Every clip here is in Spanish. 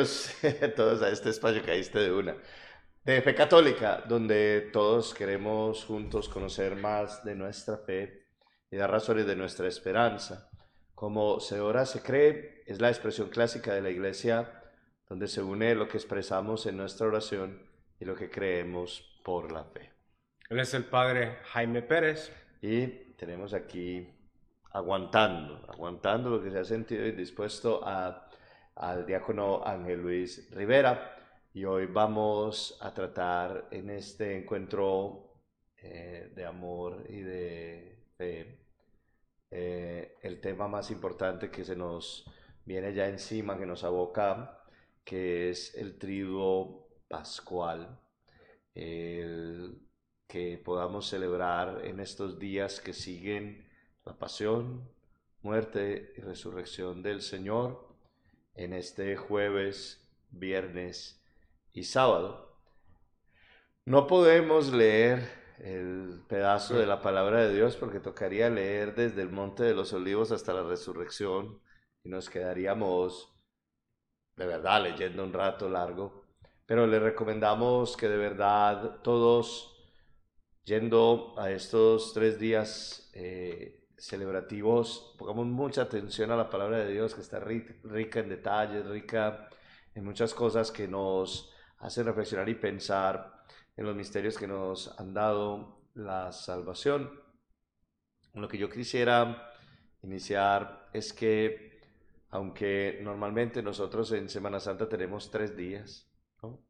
Bienvenidos todos a este espacio que diste de una. De Fe Católica, donde todos queremos juntos conocer más de nuestra fe y dar razones de nuestra esperanza. Como se ora, se cree, es la expresión clásica de la Iglesia, donde se une lo que expresamos en nuestra oración y lo que creemos por la fe. Él es el padre Jaime Pérez. Y tenemos aquí aguantando, aguantando lo que se ha sentido y dispuesto a, al diácono Ángel Luis Rivera. Y hoy vamos a tratar en este encuentro eh, de amor y de fe eh, el tema más importante que se nos viene ya encima, que nos aboca, que es el triduo pascual. El que podamos celebrar en estos días que siguen la pasión, muerte y resurrección del Señor en este jueves, viernes y sábado. No podemos leer el pedazo de la palabra de Dios porque tocaría leer desde el Monte de los Olivos hasta la resurrección y nos quedaríamos de verdad leyendo un rato largo. Pero le recomendamos que de verdad todos yendo a estos tres días eh, celebrativos, pongamos mucha atención a la palabra de Dios que está rica en detalles, rica en muchas cosas que nos hacen reflexionar y pensar en los misterios que nos han dado la salvación. Lo que yo quisiera iniciar es que, aunque normalmente nosotros en Semana Santa tenemos tres días,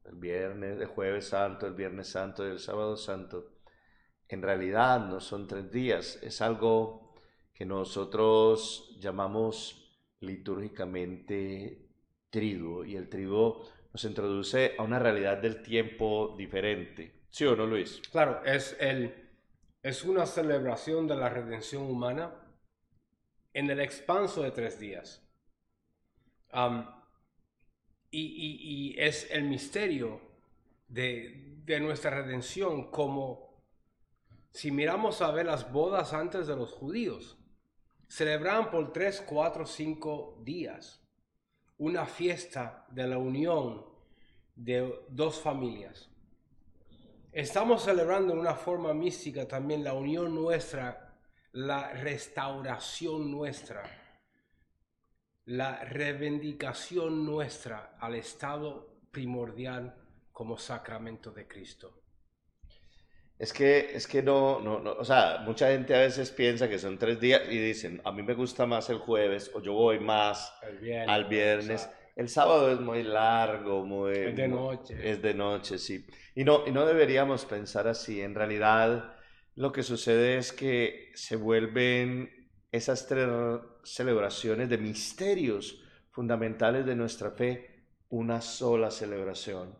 el viernes, el jueves santo, el viernes santo y el sábado santo, en realidad no son tres días, es algo que nosotros llamamos litúrgicamente triduo y el triduo nos introduce a una realidad del tiempo diferente. ¿Sí o no, Luis? Claro, es, el, es una celebración de la redención humana en el expanso de tres días. y, es el misterio de, de nuestra redención como si miramos a ver las bodas antes de los judíos, celebraban por tres, cuatro, cinco días una fiesta de la unión de dos familias. Estamos celebrando en una forma mística también la unión nuestra, la restauración nuestra, la reivindicación nuestra al estado primordial como sacramento de Cristo. Es que, es que no, no, no, o sea, mucha gente a veces piensa que son tres días y dicen, a mí me gusta más el jueves o yo voy más al viernes. El sábado es muy largo, muy... Es de noche. Es de noche, sí. Y no, y no deberíamos pensar así. En realidad, lo que sucede es que se vuelven esas tres celebraciones de misterios fundamentales de nuestra fe una sola celebración.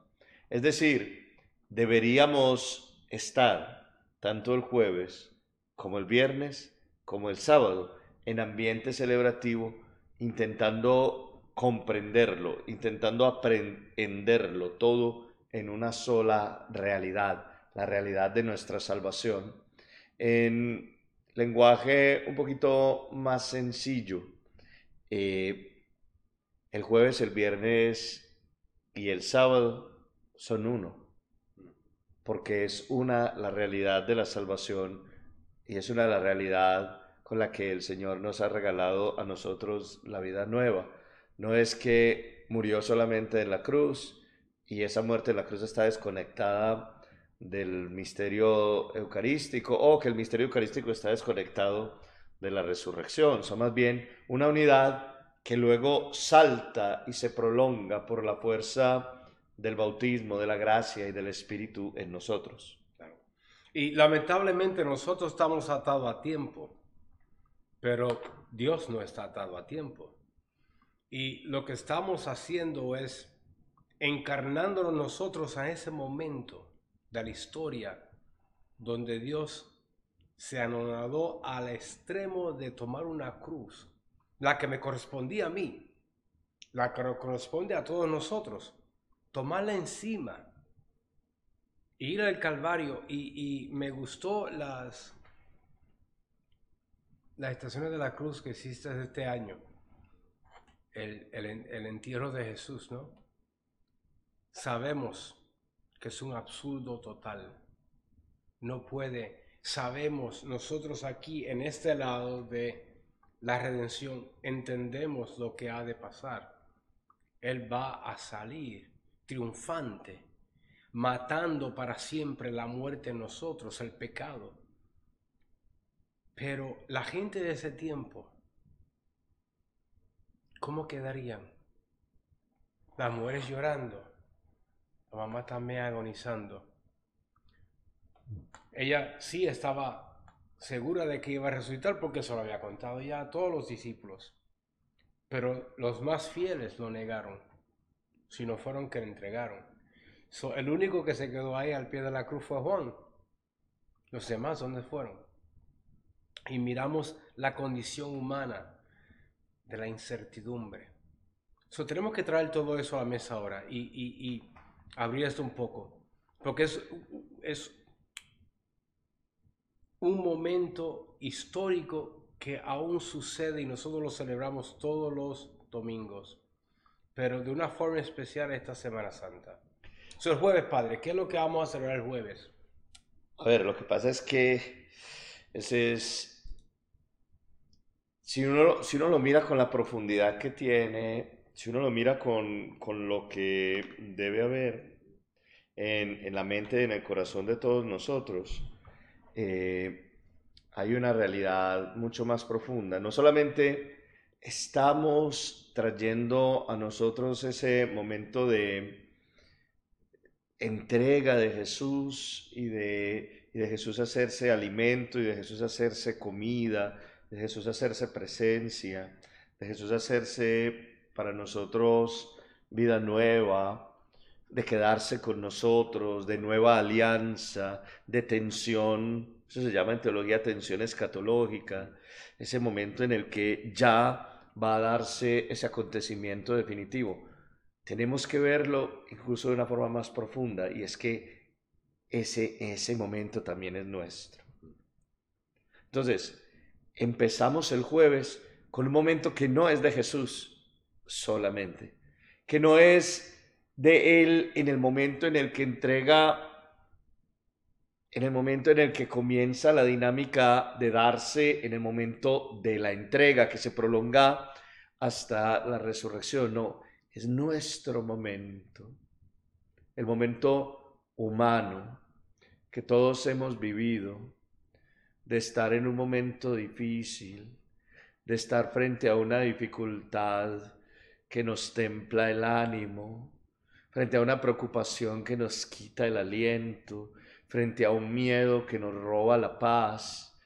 Es decir, deberíamos estar tanto el jueves como el viernes como el sábado en ambiente celebrativo, intentando comprenderlo, intentando aprenderlo todo en una sola realidad, la realidad de nuestra salvación. En lenguaje un poquito más sencillo, eh, el jueves, el viernes y el sábado son uno porque es una la realidad de la salvación y es una la realidad con la que el Señor nos ha regalado a nosotros la vida nueva. No es que murió solamente en la cruz y esa muerte en la cruz está desconectada del misterio eucarístico o que el misterio eucarístico está desconectado de la resurrección. Son más bien una unidad que luego salta y se prolonga por la fuerza del bautismo, de la gracia y del Espíritu en nosotros. Y lamentablemente nosotros estamos atados a tiempo, pero Dios no está atado a tiempo. Y lo que estamos haciendo es encarnándonos nosotros a ese momento de la historia donde Dios se anonadó al extremo de tomar una cruz, la que me correspondía a mí, la que corresponde a todos nosotros, tomarla encima, ir al Calvario y, me gustó las, las estaciones de la cruz que hiciste este año. el, el entierro de Jesús, ¿no? Sabemos que es un absurdo total. No puede, sabemos nosotros aquí en este lado de la redención, entendemos lo que ha de pasar. Él va a salir triunfante, matando para siempre la muerte en nosotros, el pecado. Pero la gente de ese tiempo, ¿cómo quedarían? Las mujeres llorando, la mamá también agonizando. Ella sí estaba segura de que iba a resucitar porque se lo había contado ya a todos los discípulos. Pero los más fieles lo negaron, si no fueron que le entregaron. el único que se quedó ahí al pie de la cruz fue Juan. Los demás, ¿dónde fueron? Y miramos la condición humana de la incertidumbre. So, tenemos que traer todo eso a la mesa ahora y, y abrir esto un poco, porque es, es un momento histórico que aún sucede y nosotros lo celebramos todos los domingos, pero de una forma especial esta Semana Santa. Es el jueves, Padre, ¿qué es lo que vamos a celebrar el jueves? A ver, lo que pasa es que ese es... Si uno, si uno lo mira con la profundidad que tiene, si uno lo mira con, con lo que debe haber en, en, la mente y en el corazón de todos nosotros, eh, hay una realidad mucho más profunda. No solamente estamos trayendo a nosotros ese momento de entrega de Jesús y de, y de Jesús hacerse alimento y de Jesús hacerse comida, de Jesús hacerse presencia, de Jesús hacerse para nosotros vida nueva, de quedarse con nosotros, de nueva alianza, de tensión, eso se llama en teología tensión escatológica, ese momento en el que ya va a darse ese acontecimiento definitivo. Tenemos que verlo incluso de una forma más profunda y es que ese, ese momento también es nuestro. Entonces, empezamos el jueves con un momento que no es de Jesús, solamente, que no es de Él en el momento en el que entrega, en el momento en el que comienza la dinámica de darse, en el momento de la entrega que se prolonga hasta la resurrección, no, es nuestro momento, el momento humano que todos hemos vivido, de estar en un momento difícil, de estar frente a una dificultad, que nos templa el ánimo, frente a una preocupación que nos quita el aliento, frente a un miedo que nos roba la paz.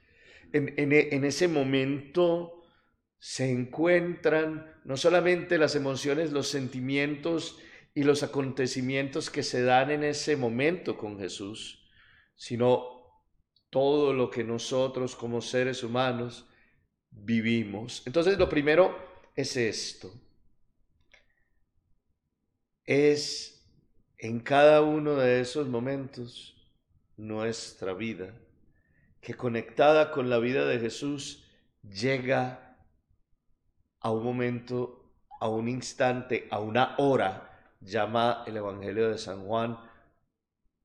En, en, ese momento se encuentran no solamente las emociones, los sentimientos y los acontecimientos que se dan en ese momento con Jesús, sino todo lo que nosotros como seres humanos vivimos. Entonces lo primero es esto es en cada uno de esos momentos nuestra vida, que conectada con la vida de Jesús llega a un momento, a un instante, a una hora, llama el Evangelio de San Juan,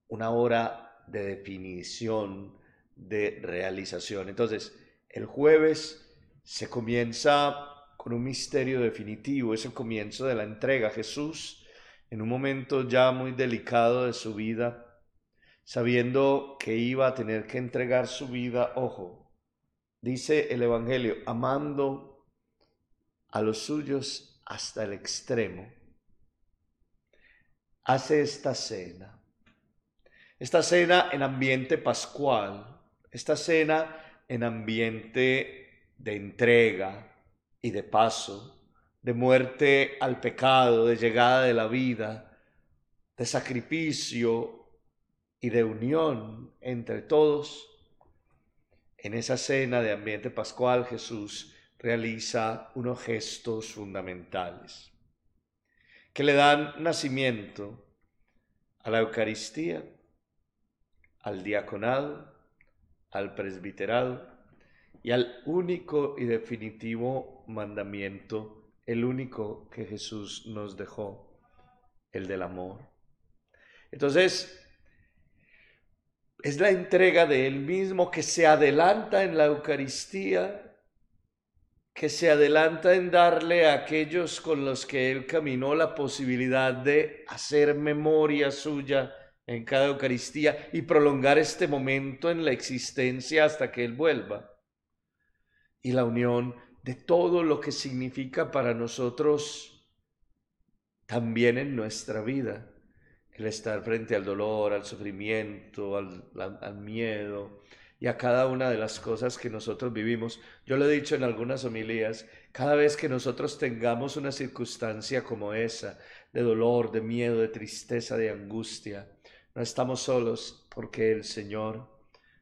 una hora de definición, de realización. Entonces, el jueves se comienza con un misterio definitivo, es el comienzo de la entrega. Jesús en un momento ya muy delicado de su vida, sabiendo que iba a tener que entregar su vida, ojo, dice el Evangelio, amando a los suyos hasta el extremo, hace esta cena. Esta cena en ambiente pascual, esta cena en ambiente de entrega y de paso, de muerte al pecado, de llegada de la vida, de sacrificio y de unión entre todos. En esa cena de ambiente pascual Jesús realiza unos gestos fundamentales que le dan nacimiento a la Eucaristía, al diaconado, al presbiterado y al único y definitivo mandamiento el único que Jesús nos dejó, el del amor. Entonces, es la entrega de Él mismo que se adelanta en la Eucaristía, que se adelanta en darle a aquellos con los que Él caminó la posibilidad de hacer memoria suya en cada Eucaristía y prolongar este momento en la existencia hasta que Él vuelva. Y la unión de todo lo que significa para nosotros también en nuestra vida el estar frente al dolor, al sufrimiento, al, miedo y a cada una de las cosas que nosotros vivimos. Yo lo he dicho en algunas homilías, cada vez que nosotros tengamos una circunstancia como esa, de dolor, de miedo, de tristeza, de angustia, no estamos solos porque el Señor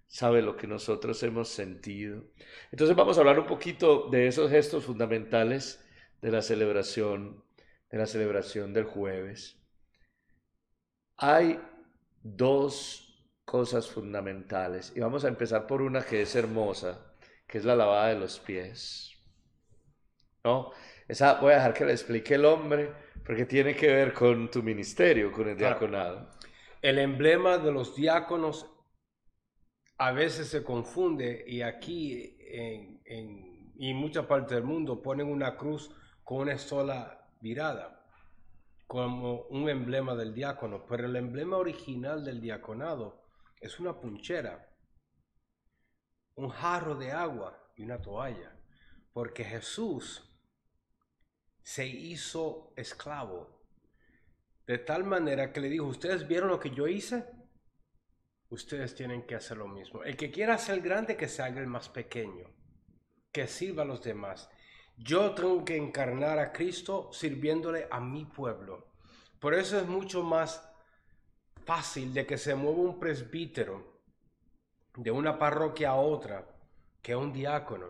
sabe lo que nosotros hemos sentido. Entonces vamos a hablar un poquito de esos gestos fundamentales de la celebración, de la celebración del jueves. Hay dos cosas fundamentales y vamos a empezar por una que es hermosa, que es la lavada de los pies. ¿No? Esa voy a dejar que la explique el hombre porque tiene que ver con tu ministerio, con el diaconado. El emblema de los diáconos a veces se confunde y aquí en, en, y en mucha parte del mundo ponen una cruz con una sola virada como un emblema del diácono, pero el emblema original del diaconado es una punchera, un jarro de agua y una toalla, porque Jesús se hizo esclavo, de tal manera que le dijo, ustedes vieron lo que yo hice, ustedes tienen que hacer lo mismo. El que quiera ser grande, que se haga el más pequeño, que sirva a los demás. Yo tengo que encarnar a Cristo sirviéndole a mi pueblo. Por eso es mucho más fácil de que se mueva un presbítero de una parroquia a otra que un diácono.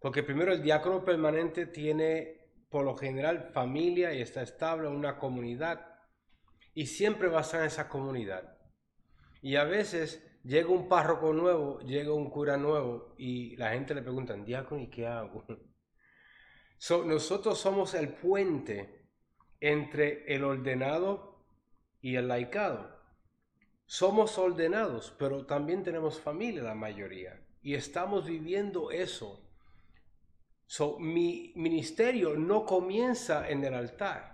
Porque primero el diácono permanente tiene por lo general familia y está estable en una comunidad y siempre va a estar en esa comunidad. Y a veces llega un párroco nuevo, llega un cura nuevo y la gente le pregunta, diácono, ¿y qué hago? Nosotros somos el puente entre el ordenado y el laicado. Somos ordenados, pero también tenemos familia la mayoría y estamos viviendo eso. mi ministerio no comienza en el altar.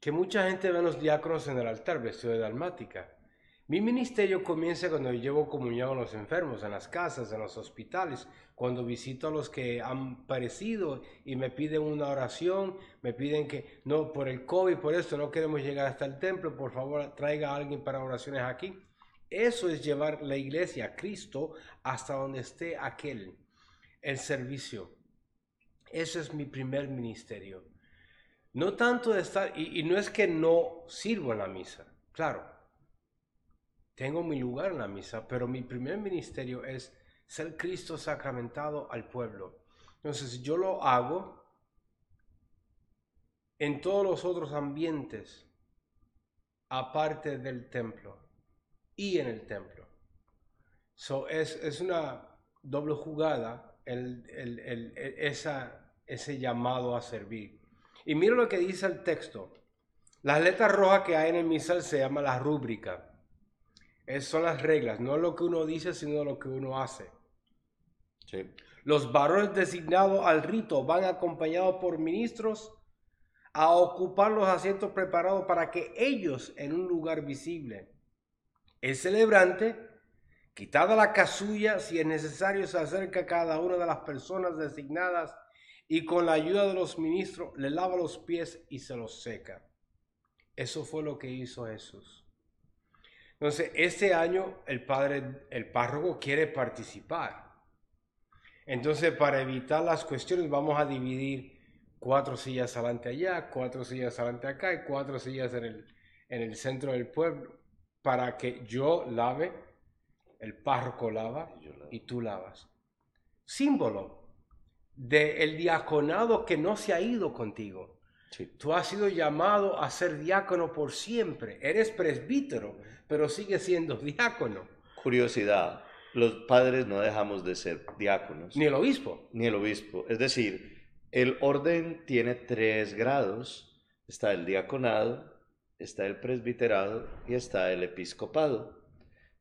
Que mucha gente ve a los diáconos en el altar vestido de dalmática. Mi ministerio comienza cuando llevo comunión a los enfermos, en las casas, en los hospitales, cuando visito a los que han parecido y me piden una oración, me piden que, no, por el COVID, por esto no queremos llegar hasta el templo, por favor traiga a alguien para oraciones aquí. Eso es llevar la iglesia, a Cristo, hasta donde esté aquel, el servicio. Ese es mi primer ministerio. No tanto de estar, y, y no es que no sirvo en la misa, claro, tengo mi lugar en la misa, pero mi primer ministerio es ser Cristo sacramentado al pueblo. Entonces yo lo hago en todos los otros ambientes, aparte del templo y en el templo. So, es, una doble jugada esa, ese llamado a servir. Y mira lo que dice el texto. Las letras rojas que hay en el misal se llama la rúbrica. Esas son las reglas, no lo que uno dice, sino lo que uno hace. Los varones designados al rito van acompañados por ministros a ocupar los asientos preparados para que ellos en un lugar visible. El celebrante, quitada la casulla, si es necesario, se acerca a cada una de las personas designadas y con la ayuda de los ministros le lava los pies y se los seca. Eso fue lo que hizo Jesús. Entonces, este año el padre, el párroco quiere participar. Entonces, para evitar las cuestiones, vamos a dividir cuatro sillas adelante allá, cuatro sillas adelante acá y cuatro sillas en el, en el centro del pueblo para que yo lave, el párroco lava y tú lavas. Símbolo del diaconado que no se ha ido contigo. Tú has sido llamado a ser diácono por siempre. Eres presbítero, pero sigues siendo diácono. Curiosidad, los padres no dejamos de ser diáconos. Ni el obispo. Ni el obispo. Es decir, el orden tiene tres grados. Está el diaconado, está el presbiterado y está el episcopado.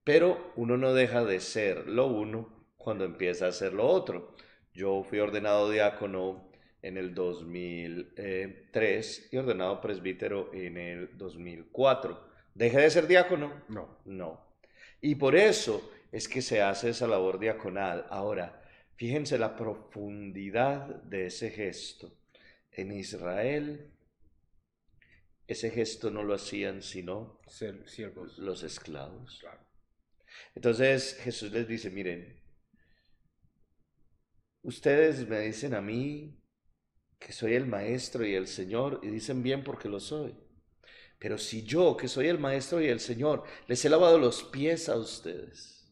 Pero uno no deja de ser lo uno cuando empieza a ser lo otro. Yo fui ordenado diácono en el 2003 y ordenado presbítero en el 2004. ¿Dejé de ser diácono? No. No. Y por eso es que se hace esa labor diaconal. Ahora, fíjense la profundidad de ese gesto. En Israel, ese gesto no lo hacían sino siervos. los esclavos. Entonces Jesús les dice, miren, ustedes me dicen a mí que soy el maestro y el Señor, y dicen bien porque lo soy. Pero si yo, que soy el maestro y el Señor, les he lavado los pies a ustedes,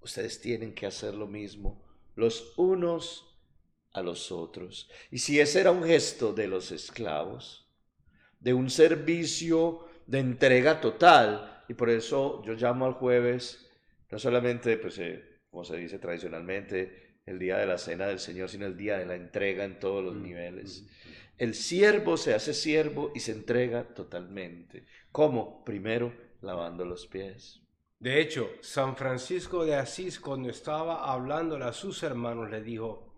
ustedes tienen que hacer lo mismo, los unos a los otros. Y si ese era un gesto de los esclavos, de un servicio de entrega total, y por eso yo llamo al jueves, no solamente, pues, eh, como se dice tradicionalmente, el día de la cena del Señor, sino el día de la entrega en todos los mm, niveles. Mm, mm. El siervo se hace siervo y se entrega totalmente. ¿Cómo? Primero lavando los pies. De hecho, San Francisco de Asís, cuando estaba hablando a sus hermanos, le dijo,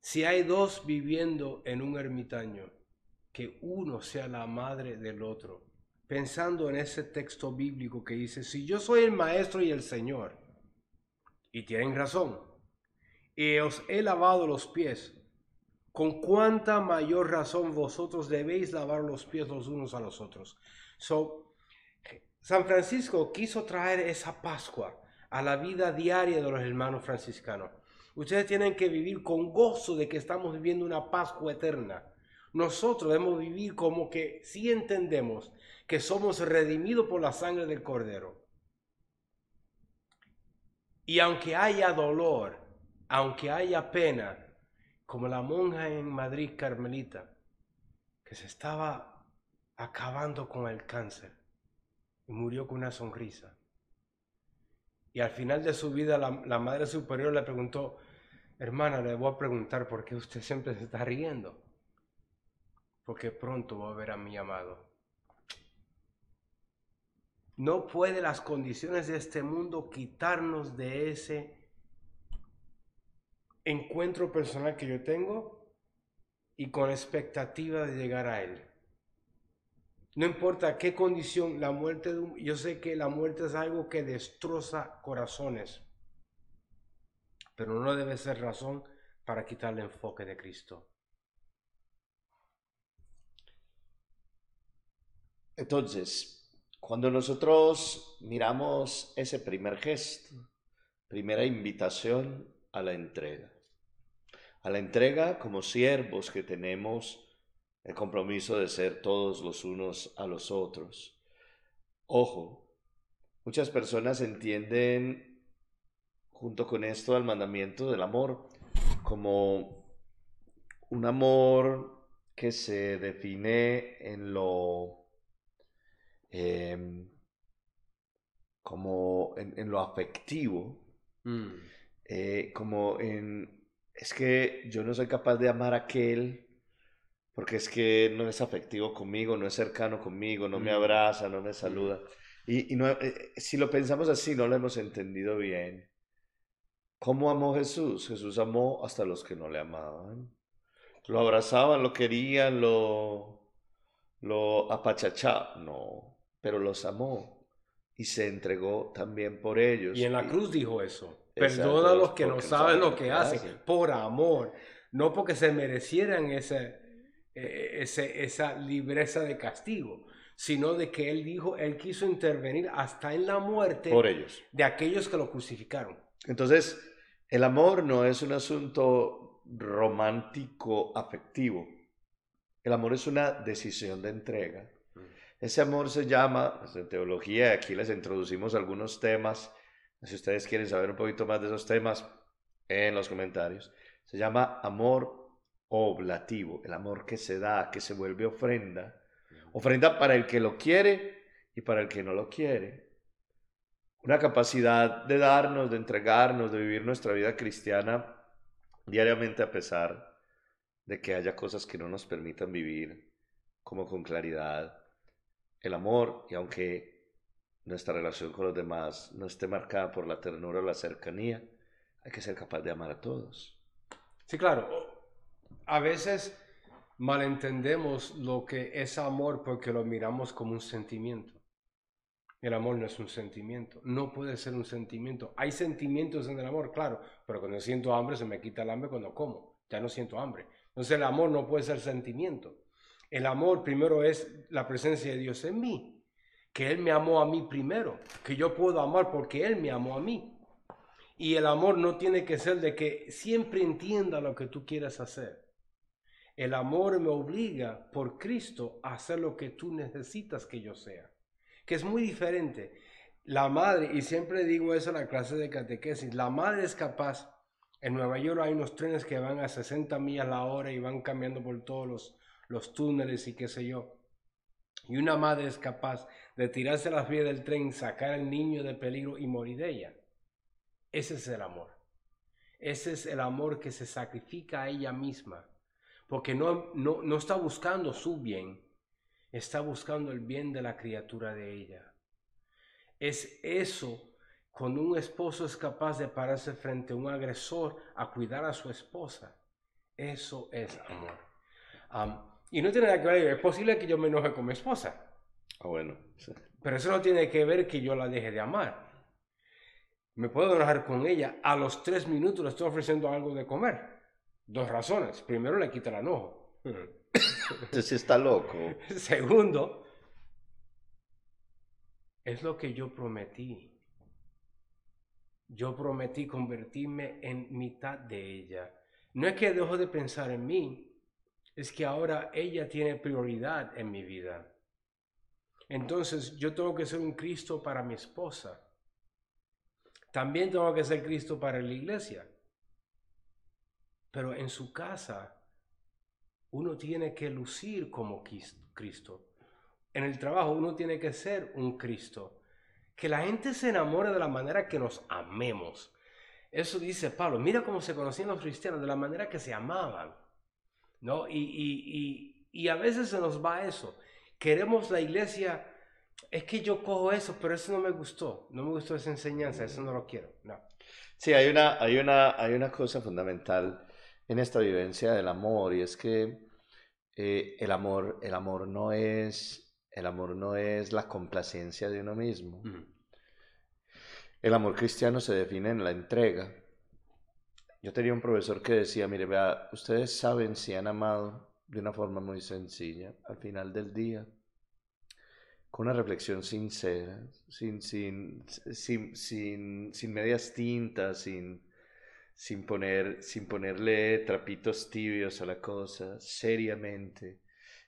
si hay dos viviendo en un ermitaño, que uno sea la madre del otro, pensando en ese texto bíblico que dice, si yo soy el maestro y el Señor, y tienen razón, y os he lavado los pies, con cuánta mayor razón vosotros debéis lavar los pies los unos a los otros. So, San Francisco quiso traer esa Pascua a la vida diaria de los hermanos franciscanos. Ustedes tienen que vivir con gozo de que estamos viviendo una Pascua eterna. Nosotros debemos vivir como que si entendemos que somos redimidos por la sangre del Cordero. Y aunque haya dolor, aunque haya pena, como la monja en Madrid Carmelita, que se estaba acabando con el cáncer y murió con una sonrisa. Y al final de su vida la, Madre Superior le preguntó, hermana, le voy a preguntar por qué usted siempre se está riendo. Porque pronto va a ver a mi amado. No puede las condiciones de este mundo quitarnos de ese encuentro personal que yo tengo y con expectativa de llegar a Él. No importa qué condición, la muerte yo sé que la muerte es algo que destroza corazones, pero no debe ser razón para quitar el enfoque de Cristo. Entonces, cuando nosotros miramos ese primer gesto, primera invitación a la entrega. A la entrega como siervos que tenemos el compromiso de ser todos los unos a los otros. Ojo, muchas personas entienden junto con esto al mandamiento del amor como un amor que se define en lo em, como en, lo afectivo. Mm. Eh, como en, es que yo no soy capaz de amar a aquel porque es que no es afectivo conmigo, no es cercano conmigo, no me abraza, no me saluda. Y, y no, eh, si lo pensamos así, no lo hemos entendido bien. ¿Cómo amó Jesús? Jesús amó hasta los que no le amaban. Lo abrazaban, lo querían, lo, lo apachachaban. No, pero los amó y se entregó también por ellos. Y en la cruz dijo eso. Perdona a los que no saben lo que hacen, por amor, no porque se merecieran ese, e, ese, esa libreza de castigo, sino de que él dijo, él quiso intervenir hasta en la muerte por ellos. de aquellos que lo crucificaron. Entonces, el amor no es un asunto romántico afectivo. El amor es una decisión de entrega. Mm. Ese amor se llama, pues, en teología, aquí les introducimos algunos temas, si ustedes quieren saber un poquito más de esos temas, en los comentarios. Se llama amor oblativo, el amor que se da, que se vuelve ofrenda. Ofrenda para el que lo quiere y para el que no lo quiere. Una capacidad de darnos, de entregarnos, de vivir nuestra vida cristiana diariamente a pesar de que haya cosas que no nos permitan vivir como con claridad el amor y aunque nuestra relación con los demás no esté marcada por la ternura o la cercanía, hay que ser capaz de amar a todos. Sí, claro. A veces malentendemos lo que es amor porque lo miramos como un sentimiento. El amor no es un sentimiento, no puede ser un sentimiento. Hay sentimientos en el amor, claro, pero cuando siento hambre se me quita el hambre cuando como, ya no siento hambre. Entonces el amor no puede ser sentimiento. El amor primero es la presencia de Dios en mí, que Él me amó a mí primero, que yo puedo amar porque Él me amó a mí. Y el amor no tiene que ser de que siempre entienda lo que tú quieres hacer. El amor me obliga por Cristo a hacer lo que tú necesitas que yo sea, que es muy diferente. La madre, y siempre digo eso en la clase de catequesis, la madre es capaz, en Nueva York hay unos trenes que van a 60 millas la hora y van cambiando por todos los, los túneles y qué sé yo. Y una madre es capaz de tirarse las vías del tren, sacar al niño de peligro y morir de ella. Ese es el amor. Ese es el amor que se sacrifica a ella misma. Porque no, no, no está buscando su bien, está buscando el bien de la criatura de ella. Es eso cuando un esposo es capaz de pararse frente a un agresor a cuidar a su esposa. Eso es amor. Y no tiene nada que ver, es posible que yo me enoje con mi esposa. Ah, bueno. Pero eso no tiene que ver que yo la deje de amar me puedo enojar con ella, a los tres minutos le estoy ofreciendo algo de comer. Dos razones. Primero, le quita el enojo. Entonces está loco. Segundo, es lo que yo prometí. Yo prometí convertirme en mitad de ella. No es que dejo de pensar en mí, es que ahora ella tiene prioridad en mi vida. Entonces yo tengo que ser un Cristo para mi esposa. También tengo que ser Cristo para la iglesia. Pero en su casa, uno tiene que lucir como Cristo. En el trabajo, uno tiene que ser un Cristo. Que la gente se enamore de la manera que nos amemos. Eso dice Pablo. Mira cómo se conocían los cristianos, de la manera que se amaban. ¿No? Y, y, y, y a veces se nos va eso. Queremos la iglesia es que yo cojo eso, pero eso no me gustó, no me gustó esa enseñanza, eso no lo quiero, no. Sí, hay una, hay una, hay una cosa fundamental en esta vivencia del amor y es que eh, el amor, el amor no es, el amor no es la complacencia de uno mismo. El amor cristiano se define en la entrega. Yo tenía un profesor que decía, mire, vea, ustedes saben si han amado de una forma muy sencilla, al final del día con una reflexión sincera, sin, sin, sin, sin, sin medias tintas, sin, sin, poner, sin ponerle trapitos tibios a la cosa, seriamente,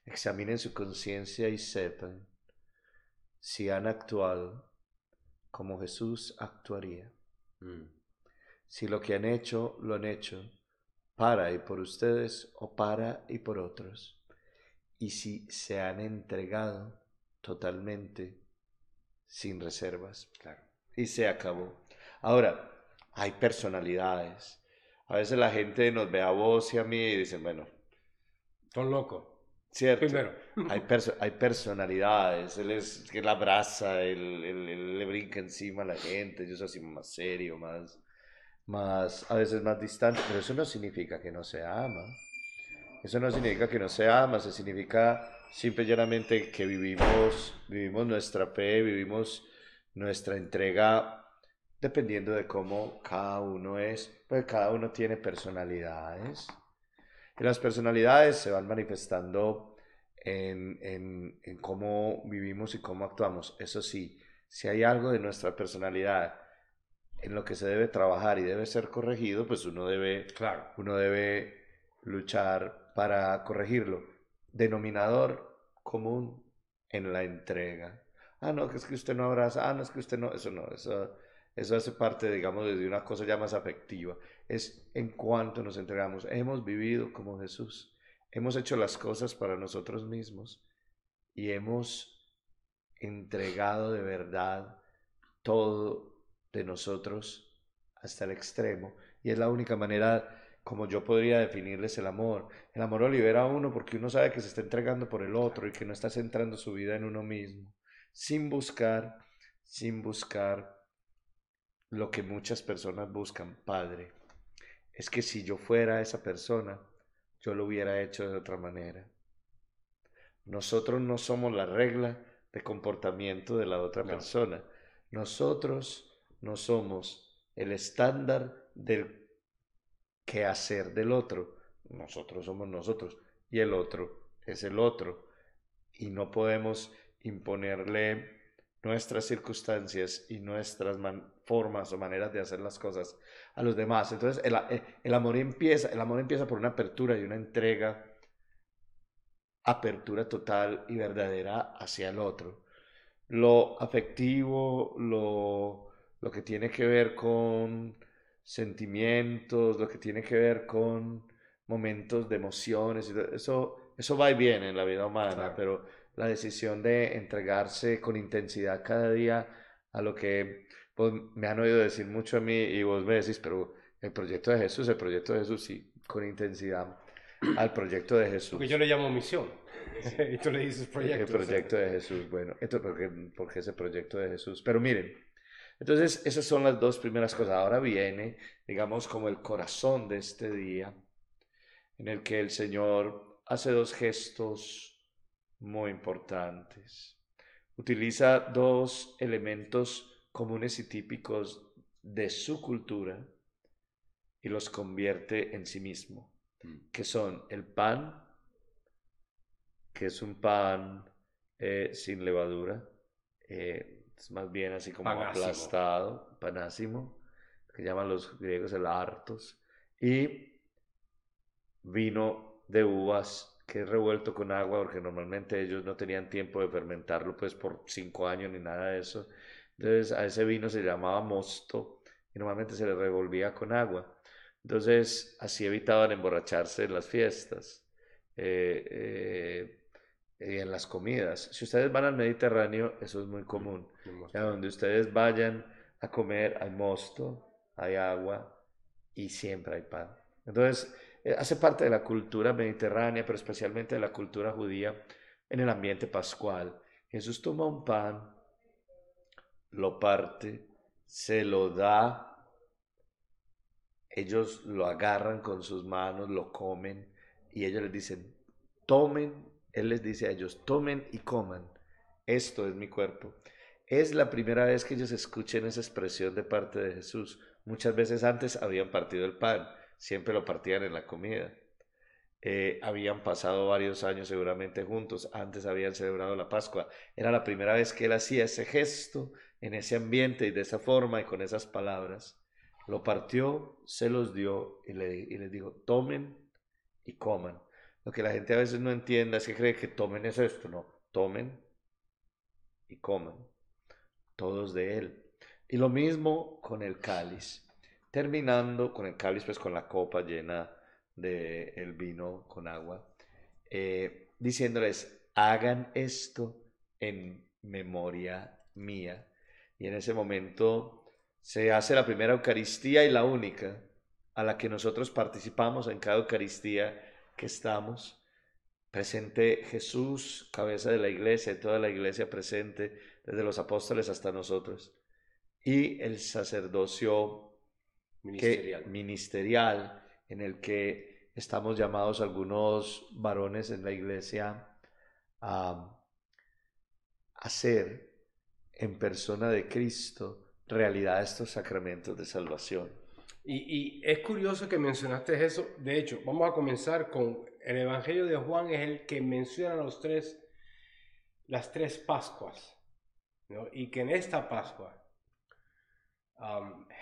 examinen su conciencia y sepan si han actuado como Jesús actuaría. Mm. Si lo que han hecho, lo han hecho para y por ustedes o para y por otros. Y si se han entregado totalmente sin reservas. Claro. Y se acabó. Ahora, hay personalidades. A veces la gente nos ve a vos y a mí y dicen, bueno, son locos. Cierto. Primero. Hay, hay personalidades. Él es que la abraza, él, le brinca encima a la gente. Yo soy así más serio, más, más, a veces más distante. Pero eso no significa que no se ama. Eso no significa que no se ama. Eso significa simple y que vivimos, vivimos nuestra fe, vivimos nuestra entrega dependiendo de cómo cada uno es, porque cada uno tiene personalidades. Y las personalidades se van manifestando en, en, en cómo vivimos y cómo actuamos. Eso sí, si hay algo de nuestra personalidad en lo que se debe trabajar y debe ser corregido, pues uno debe, claro. uno debe luchar para corregirlo denominador común en la entrega. Ah, no, que es que usted no abraza, ah, no, es que usted no, eso no, eso, eso hace parte, digamos, de una cosa ya más afectiva. Es en cuanto nos entregamos. Hemos vivido como Jesús, hemos hecho las cosas para nosotros mismos y hemos entregado de verdad todo de nosotros hasta el extremo. Y es la única manera como yo podría definirles el amor. El amor lo libera a uno porque uno sabe que se está entregando por el otro y que no está centrando su vida en uno mismo, sin buscar, sin buscar lo que muchas personas buscan, Padre. Es que si yo fuera esa persona, yo lo hubiera hecho de otra manera. Nosotros no somos la regla de comportamiento de la otra persona. Nosotros no somos el estándar del quehacer del otro. Nosotros somos nosotros y el otro es el otro. Y no podemos imponerle nuestras circunstancias y nuestras formas o maneras de hacer las cosas a los demás. Entonces el, eh, el, amor empieza, el amor empieza por una apertura y una entrega, apertura total y verdadera hacia el otro. Lo afectivo, lo, lo que tiene que ver con sentimientos, lo que tiene que ver con momentos de emociones, eso, eso va y viene en la vida humana, pero la decisión de entregarse con intensidad cada día a lo que pues, me han oído decir mucho a mí y vos me decís, pero el proyecto de Jesús, el proyecto de Jesús, sí, con intensidad al proyecto de Jesús. Porque yo le llamo misión. y tú le dices proyecto. El proyecto de Jesús, bueno, esto porque, porque es el proyecto de Jesús. Pero miren, entonces esas son las dos primeras cosas. Ahora viene, digamos, como el corazón de este día, en el que el Señor hace dos gestos muy importantes. Utiliza dos elementos comunes y típicos de su cultura y los convierte en sí mismo, mm. que son el pan, que es un pan eh, sin levadura, eh, es más bien así como aplastado, panásimo, que llaman los griegos el artos, y vino de uvas que es revuelto con agua, porque normalmente ellos no tenían tiempo de fermentarlo pues por cinco años ni nada de eso. Entonces a ese vino se llamaba mosto y normalmente se le revolvía con agua. Entonces así evitaban emborracharse en las fiestas eh, eh, y en las comidas. Si ustedes van al Mediterráneo, eso es muy común. A donde ustedes vayan a comer hay mosto, hay agua y siempre hay pan. Entonces, eh, hace parte de la cultura mediterránea, pero especialmente de la cultura judía en el ambiente pascual. Jesús toma un pan, lo parte, se lo da, ellos lo agarran con sus manos, lo comen y ellos les dicen, tomen, Él les dice a ellos, tomen y coman, esto es mi cuerpo. Es la primera vez que ellos escuchen esa expresión de parte de Jesús. Muchas veces antes habían partido el pan siempre lo partían en la comida. Eh, habían pasado varios años seguramente juntos, antes habían celebrado la Pascua. Era la primera vez que él hacía ese gesto en ese ambiente y de esa forma y con esas palabras. Lo partió, se los dio y, le, y les dijo, tomen y coman. Lo que la gente a veces no entiende es que cree que tomen es esto, no, tomen y coman, todos de él. Y lo mismo con el cáliz terminando con el cáliz, pues con la copa llena de el vino con agua, eh, diciéndoles, hagan esto en memoria mía. Y en ese momento se hace la primera Eucaristía y la única a la que nosotros participamos en cada Eucaristía que estamos. Presente Jesús, cabeza de la iglesia, toda la iglesia presente, desde los apóstoles hasta nosotros. Y el sacerdocio ministerial. ministerial en el que estamos llamados algunos varones en la iglesia a hacer en persona de Cristo realidad estos sacramentos de salvación. Y, es curioso que mencionaste eso. De hecho, vamos a comenzar con el Evangelio de Juan, es el que menciona los tres, las tres Pascuas. Y que en esta Pascua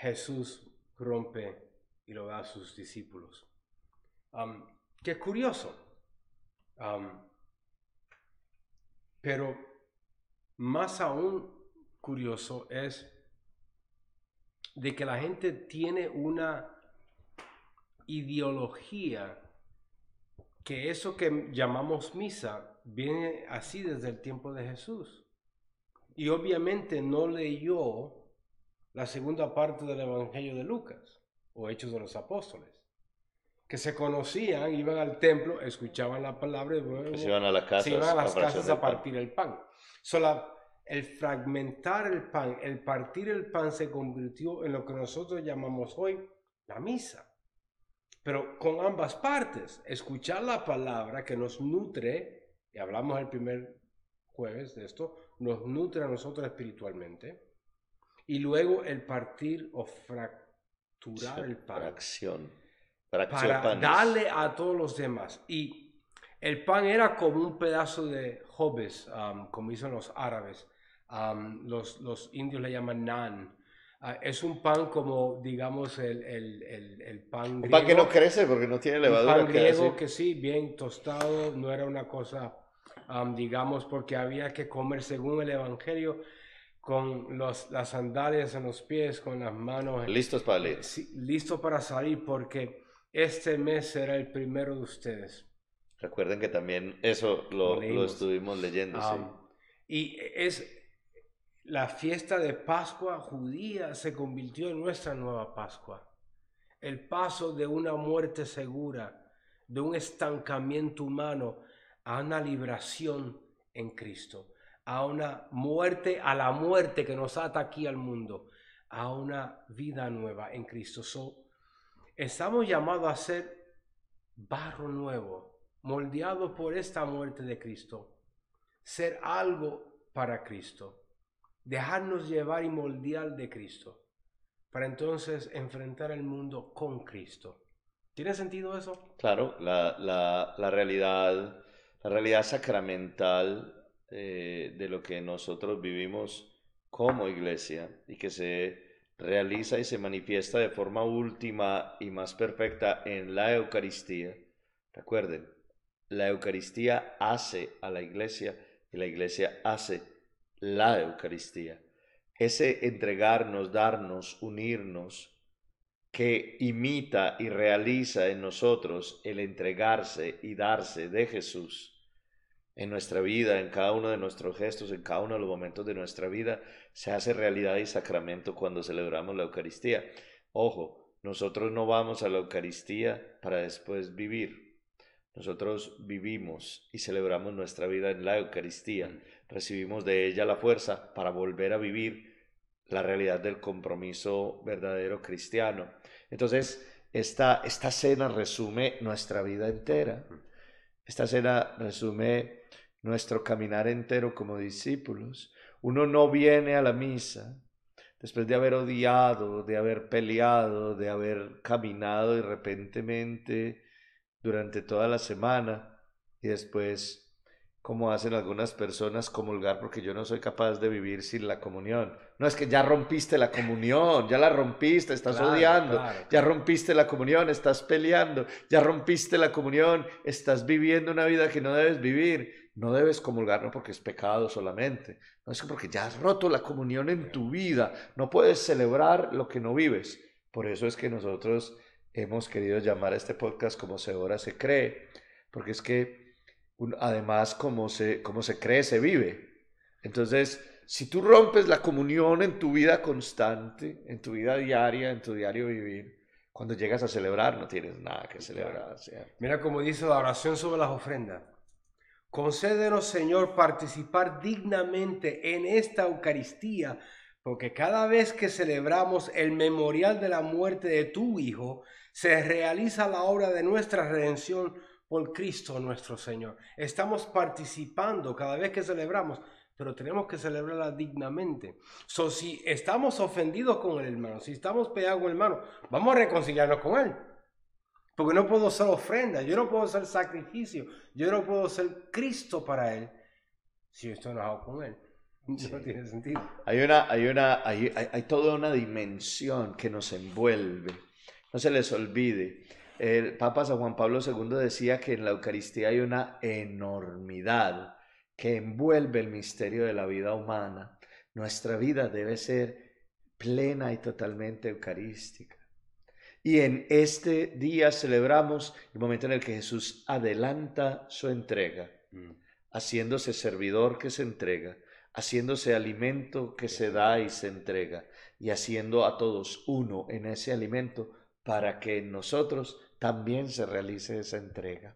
Jesús rompe y lo da a sus discípulos. qué curioso. pero más aún curioso es de que la gente tiene una ideología que eso que llamamos misa viene así desde el tiempo de Jesús. Y obviamente no leyó la segunda parte del Evangelio de Lucas o Hechos de los Apóstoles. que se conocían, iban al templo, escuchaban la palabra y luego Se iban a las casas. iban a las casas a pan. partir el pan. So, la- el fragmentar el pan, el partir el pan se convirtió en lo que nosotros llamamos hoy la misa. Pero con ambas partes, escuchar la palabra que nos nutre, y hablamos el primer jueves de esto, nos nutre a nosotros espiritualmente, y luego el partir o fracturar el pan Fracción. Fracción para panes. darle a todos los demás. Y el pan era como un pedazo de hobes, um, como dicen los árabes. Um, los, los indios le llaman nan. Ah, es un pan como, digamos, el, el, el, el pan Un griego. pan que no crece porque no tiene Un levadura. pan que griego que sí, bien tostado, no era una cosa, um, digamos, porque había que comer según el Evangelio con los, las sandalias en los pies, con las manos Listos para leer. Sí, listo para salir porque este mes será el primero de ustedes. Recuerden que también eso lo, Lo lo estuvimos leyendo. sí. Am, y es la fiesta de Pascua judía se convirtió en nuestra nueva Pascua. El paso de una muerte segura, de un estancamiento humano a una liberación en Cristo, a una muerte, a la muerte que nos ata aquí al mundo, a una vida nueva en Cristo. So, estamos llamados a ser barro nuevo, moldeado por esta muerte de Cristo, ser algo para Cristo, dejarnos llevar y moldear de Cristo, para entonces enfrentar el mundo con Cristo. ¿Tiene sentido eso? Claro, la, la, realidad, la realidad sacramental eh, de lo que nosotros vivimos como iglesia y que se realiza y se manifiesta de forma última y más perfecta en la Eucaristía. Recuerden, la Eucaristía hace a la iglesia y la iglesia hace la Eucaristía. Ese entregarnos, darnos, unirnos, que imita y realiza en nosotros el entregarse y darse de Jesús en nuestra vida, en cada uno de nuestros gestos, en cada uno de los momentos de nuestra vida, se hace realidad y sacramento cuando celebramos la Eucaristía. Ojo, nosotros no vamos a la Eucaristía para después vivir. Nosotros vivimos y celebramos nuestra vida en la Eucaristía. Recibimos de ella la fuerza para volver a vivir la realidad del compromiso verdadero cristiano. Entonces, esta, esta cena resume nuestra vida entera. Esta cena resume nuestro caminar entero como discípulos. Uno no viene a la misa después de haber odiado, de haber peleado, de haber caminado y repentemente durante toda la semana y después, como hacen algunas personas, comulgar porque yo no soy capaz de vivir sin la comunión. No es que ya rompiste la comunión, ya la rompiste, estás Claro, odiando, claro. ya rompiste la comunión, estás peleando, ya rompiste la comunión, estás viviendo una vida que no debes vivir. No debes comulgar, no porque es pecado solamente, no es porque ya has roto la comunión en tu vida, no puedes celebrar lo que no vives. Por eso es que nosotros hemos querido llamar a este podcast como se ora, se cree, porque es que un- además como se, como se cree, se vive. Entonces, si tú rompes la comunión en tu vida constante, en tu vida diaria, en tu diario vivir, cuando llegas a celebrar no tienes nada que celebrar. ¿cierto? Mira como dice la oración sobre las ofrendas. Concédenos, Señor, participar dignamente en esta Eucaristía, porque cada vez que celebramos el memorial de la muerte de tu Hijo, se realiza la obra de nuestra redención por Cristo nuestro Señor. Estamos participando cada vez que celebramos, pero tenemos que celebrarla dignamente. So, si estamos ofendidos con el hermano, si estamos peleados con el hermano, vamos a reconciliarnos con él. Porque no puedo ser ofrenda, yo no puedo ser sacrificio, yo no puedo ser Cristo para Él si yo estoy enojado con Él. No tiene sentido. Hay una, hay una, hay, hay, hay toda una dimensión que nos envuelve. No se les olvide. El Papa San Juan Pablo II decía que en la Eucaristía hay una enormidad que envuelve el misterio de la vida humana. Nuestra vida debe ser plena y totalmente eucarística. Y en este día celebramos el momento en el que Jesús adelanta su entrega, haciéndose servidor que se entrega, haciéndose alimento que se da y se entrega, y haciendo a todos uno en ese alimento para que en nosotros también se realice esa entrega.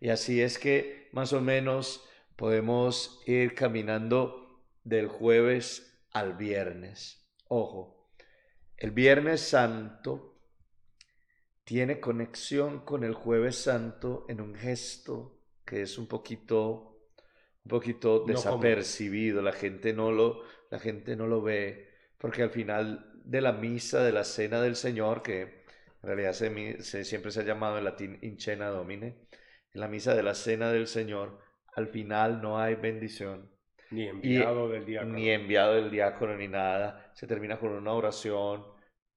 Y así es que más o menos podemos ir caminando del jueves al viernes. Ojo, el viernes santo tiene conexión con el jueves santo en un gesto que es un poquito, un poquito desapercibido. La gente no lo, la gente no lo ve porque al final de la misa de la cena del Señor, que en realidad se, siempre se ha llamado en latín incena domine, en la misa de la cena del Señor, al final no hay bendición. Ni enviado del diácono. Ni enviado del diácono ni nada. Se termina con una oración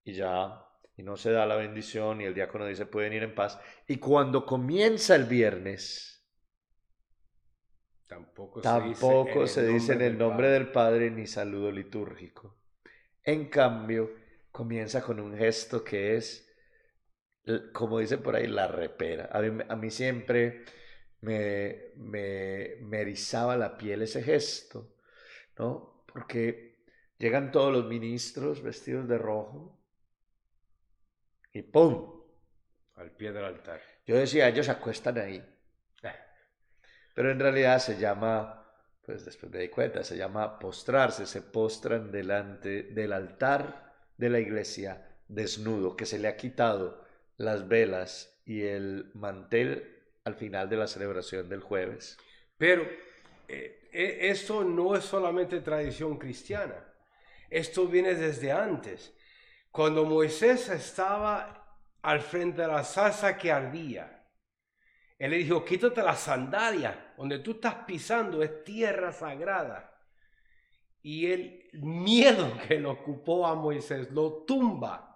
y ya, y no se da la bendición y el diácono dice pueden ir en paz. Y cuando comienza el viernes, tampoco, tampoco se dice en el nombre, del Padre ni saludo litúrgico. En cambio, comienza con un gesto que es, como dice por ahí, la repera. A mí, a mí siempre me, me, me erizaba la piel ese gesto, ¿no? Porque llegan todos los ministros vestidos de rojo y ¡pum! Al pie del altar. Yo decía, ellos se acuestan ahí. Eh. Pero en realidad se llama pues después me di cuenta, se llama postrarse, se postran delante del altar de la iglesia desnudo, que se le ha quitado las velas y el mantel al final de la celebración del jueves. Pero eh, eh, esto no es solamente tradición cristiana, esto viene desde antes. Cuando Moisés estaba al frente de la salsa que ardía, él le dijo, quítate la sandalia, donde tú estás pisando es tierra sagrada. Y el miedo que lo ocupó a Moisés lo tumba.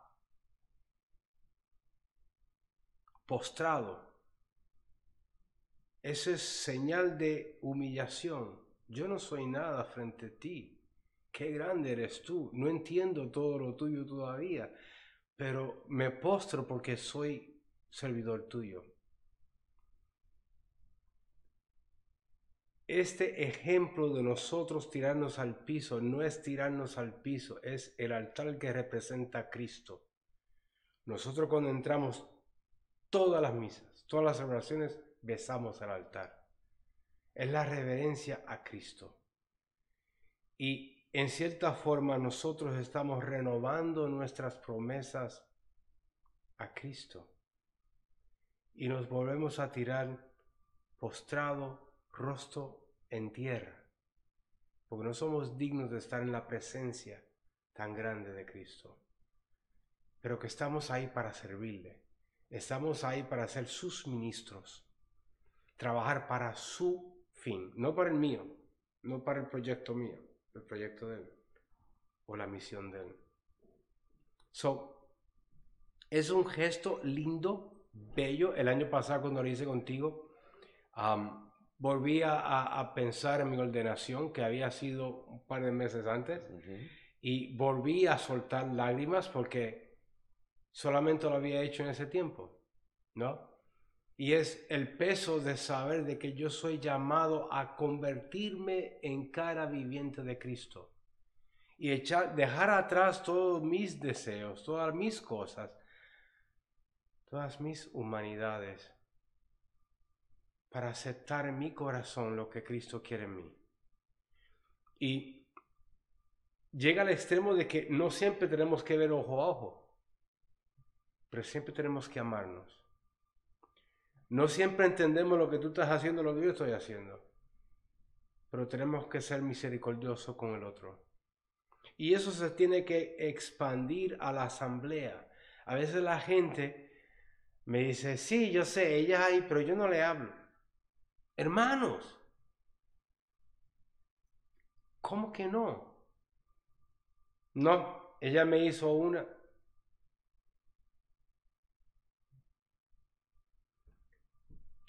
Postrado. Esa es señal de humillación. Yo no soy nada frente a ti. Qué grande eres tú. No entiendo todo lo tuyo todavía, pero me postro porque soy servidor tuyo. Este ejemplo de nosotros tirarnos al piso no es tirarnos al piso, es el altar que representa a Cristo. Nosotros cuando entramos todas las misas, todas las oraciones, besamos el altar. Es la reverencia a Cristo. Y en cierta forma nosotros estamos renovando nuestras promesas a Cristo. Y nos volvemos a tirar postrado rostro en tierra, porque no somos dignos de estar en la presencia tan grande de Cristo, pero que estamos ahí para servirle, estamos ahí para ser sus ministros, trabajar para su fin, no para el mío, no para el proyecto mío, el proyecto de él o la misión de él. So, es un gesto lindo, bello. El año pasado cuando lo hice contigo, um, volví a, pensar en mi ordenación, que había sido un par de meses antes, y volví a soltar lágrimas porque solamente lo había hecho en ese tiempo, ¿no? Y es el peso de saber de que yo soy llamado a convertirme en cara viviente de Cristo y echar, dejar atrás todos mis deseos, todas mis cosas, todas mis humanidades para aceptar en mi corazón lo que Cristo quiere en mí. Y llega al extremo de que no siempre tenemos que ver ojo a ojo, pero siempre tenemos que amarnos. No siempre entendemos lo que tú estás haciendo, lo que yo estoy haciendo, pero tenemos que ser misericordiosos con el otro. Y eso se tiene que expandir a la asamblea. A veces la gente me dice, sí, yo sé, ella ahí, pero yo no le hablo. Hermanos, ¿cómo que no? No, ella me hizo una.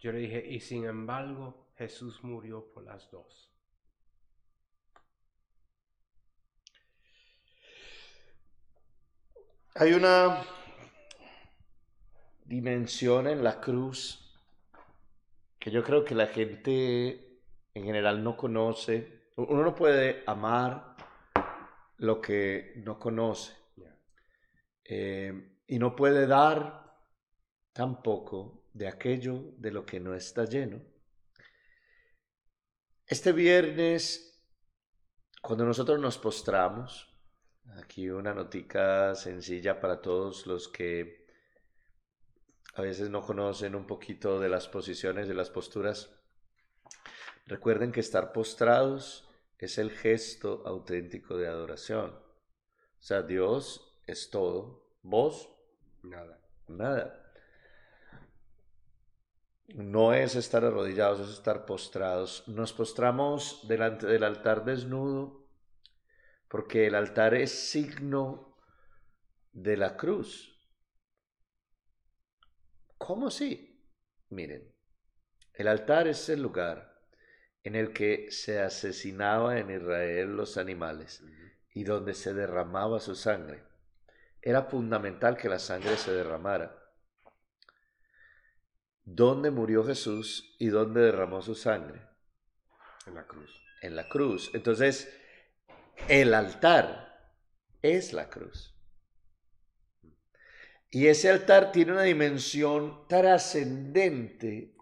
Yo le dije, y sin embargo, Jesús murió por las dos. Hay una dimensión en la cruz que yo creo que la gente en general no conoce. Uno no puede amar lo que no conoce. Eh, y no puede dar tampoco de aquello de lo que no está lleno. Este viernes, cuando nosotros nos postramos, aquí una notica sencilla para todos los que a veces no conocen un poquito de las posiciones, de las posturas. Recuerden que estar postrados es el gesto auténtico de adoración. O sea, Dios es todo, vos Nada. nada. No es estar arrodillados, es estar postrados. Nos postramos delante del altar desnudo porque el altar es signo de la cruz. ¿Cómo sí? Miren, el altar es el lugar en el que se asesinaba en Israel los animales y donde se derramaba su sangre. Era fundamental que la sangre se derramara. ¿Dónde murió Jesús y dónde derramó su sangre? En la cruz. En la cruz. Entonces, el altar es la cruz. Y ese altar tiene una dimensión trascendente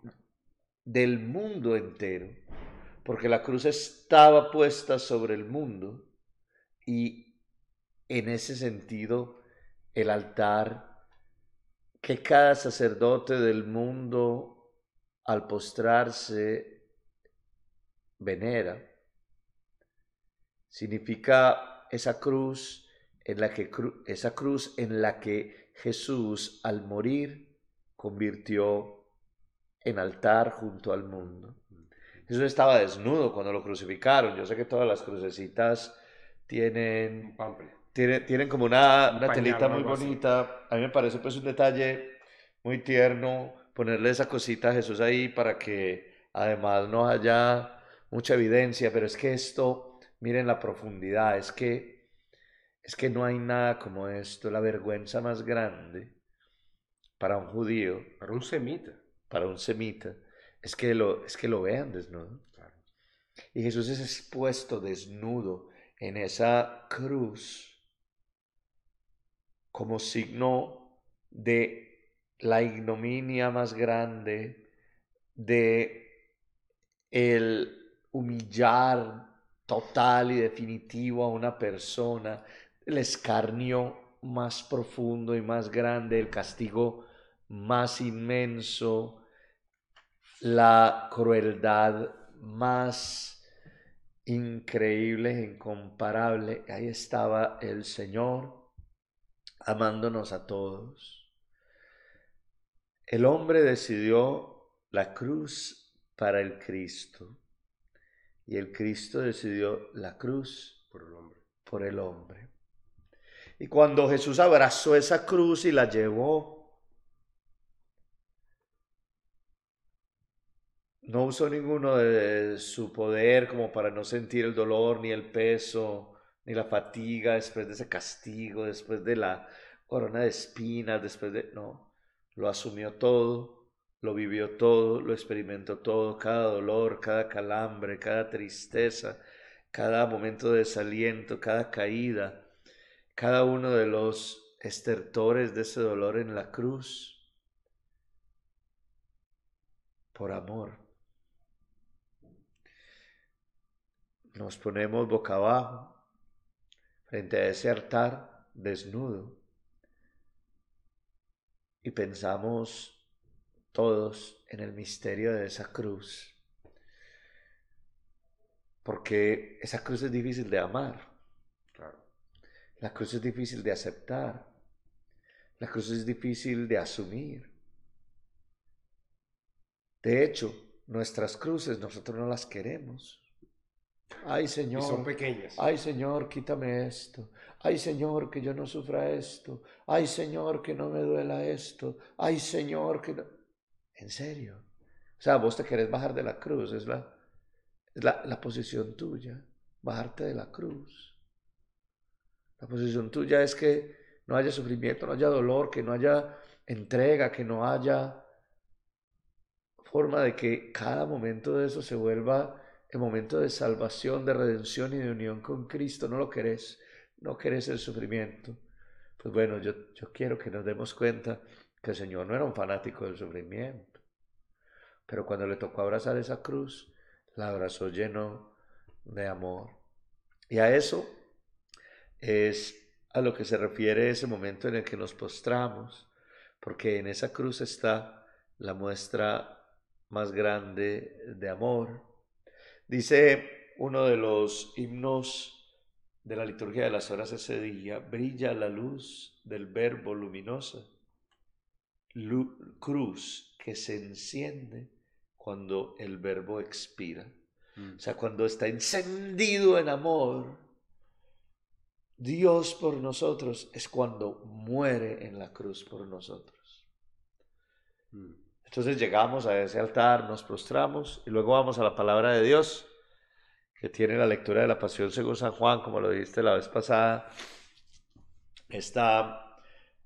del mundo entero, porque la cruz estaba puesta sobre el mundo y en ese sentido el altar que cada sacerdote del mundo al postrarse venera significa esa cruz en la que esa cruz en la que Jesús al morir convirtió en altar junto al mundo. Jesús estaba desnudo cuando lo crucificaron. Yo sé que todas las crucecitas tienen, tienen, tienen como una, una telita muy bonita. A mí me parece pues un detalle muy tierno ponerle esa cosita a Jesús ahí para que además no haya mucha evidencia, pero es que esto, miren la profundidad, es que es que no hay nada como esto, la vergüenza más grande para un judío, para un semita, para un semita, es que lo, es que lo vean desnudo. Y Jesús es expuesto desnudo en esa cruz como signo de la ignominia más grande, de el humillar total y definitivo a una persona, el escarnio más profundo y más grande, el castigo más inmenso, la crueldad más increíble, incomparable. Ahí estaba el Señor amándonos a todos. El hombre decidió la cruz para el Cristo y el Cristo decidió la cruz por el hombre. Por el hombre. Y cuando Jesús abrazó esa cruz y la llevó, no usó ninguno de su poder como para no sentir el dolor, ni el peso, ni la fatiga después de ese castigo, después de la corona de espinas, después de... No, lo asumió todo, lo vivió todo, lo experimentó todo, cada dolor, cada calambre, cada tristeza, cada momento de desaliento, cada caída cada uno de los estertores de ese dolor en la cruz por amor. Nos ponemos boca abajo frente a ese altar desnudo y pensamos todos en el misterio de esa cruz. Porque esa cruz es difícil de amar. La cruz es difícil de aceptar. La cruz es difícil de asumir. De hecho, nuestras cruces nosotros no las queremos. Ay Señor. son pequeñas. Ay Señor, quítame esto. Ay Señor, que yo no sufra esto. Ay Señor, que no me duela esto. Ay Señor, que no... En serio. O sea, vos te querés bajar de la cruz. Es la, es la, la posición tuya. Bajarte de la cruz. La posición tuya es que no haya sufrimiento, no haya dolor, que no haya entrega, que no haya forma de que cada momento de eso se vuelva el momento de salvación, de redención y de unión con Cristo. No lo querés, no querés el sufrimiento. Pues bueno, yo, yo quiero que nos demos cuenta que el Señor no era un fanático del sufrimiento. Pero cuando le tocó abrazar esa cruz, la abrazó lleno de amor. Y a eso es a lo que se refiere ese momento en el que nos postramos, porque en esa cruz está la muestra más grande de amor. Dice uno de los himnos de la liturgia de las horas ese día, brilla la luz del verbo luminosa, cruz que se enciende cuando el verbo expira. Mm. O sea, cuando está encendido en amor, Dios por nosotros es cuando muere en la cruz por nosotros. Mm. Entonces llegamos a ese altar, nos prostramos y luego vamos a la palabra de Dios, que tiene la lectura de la Pasión según San Juan, como lo dijiste la vez pasada. Esta,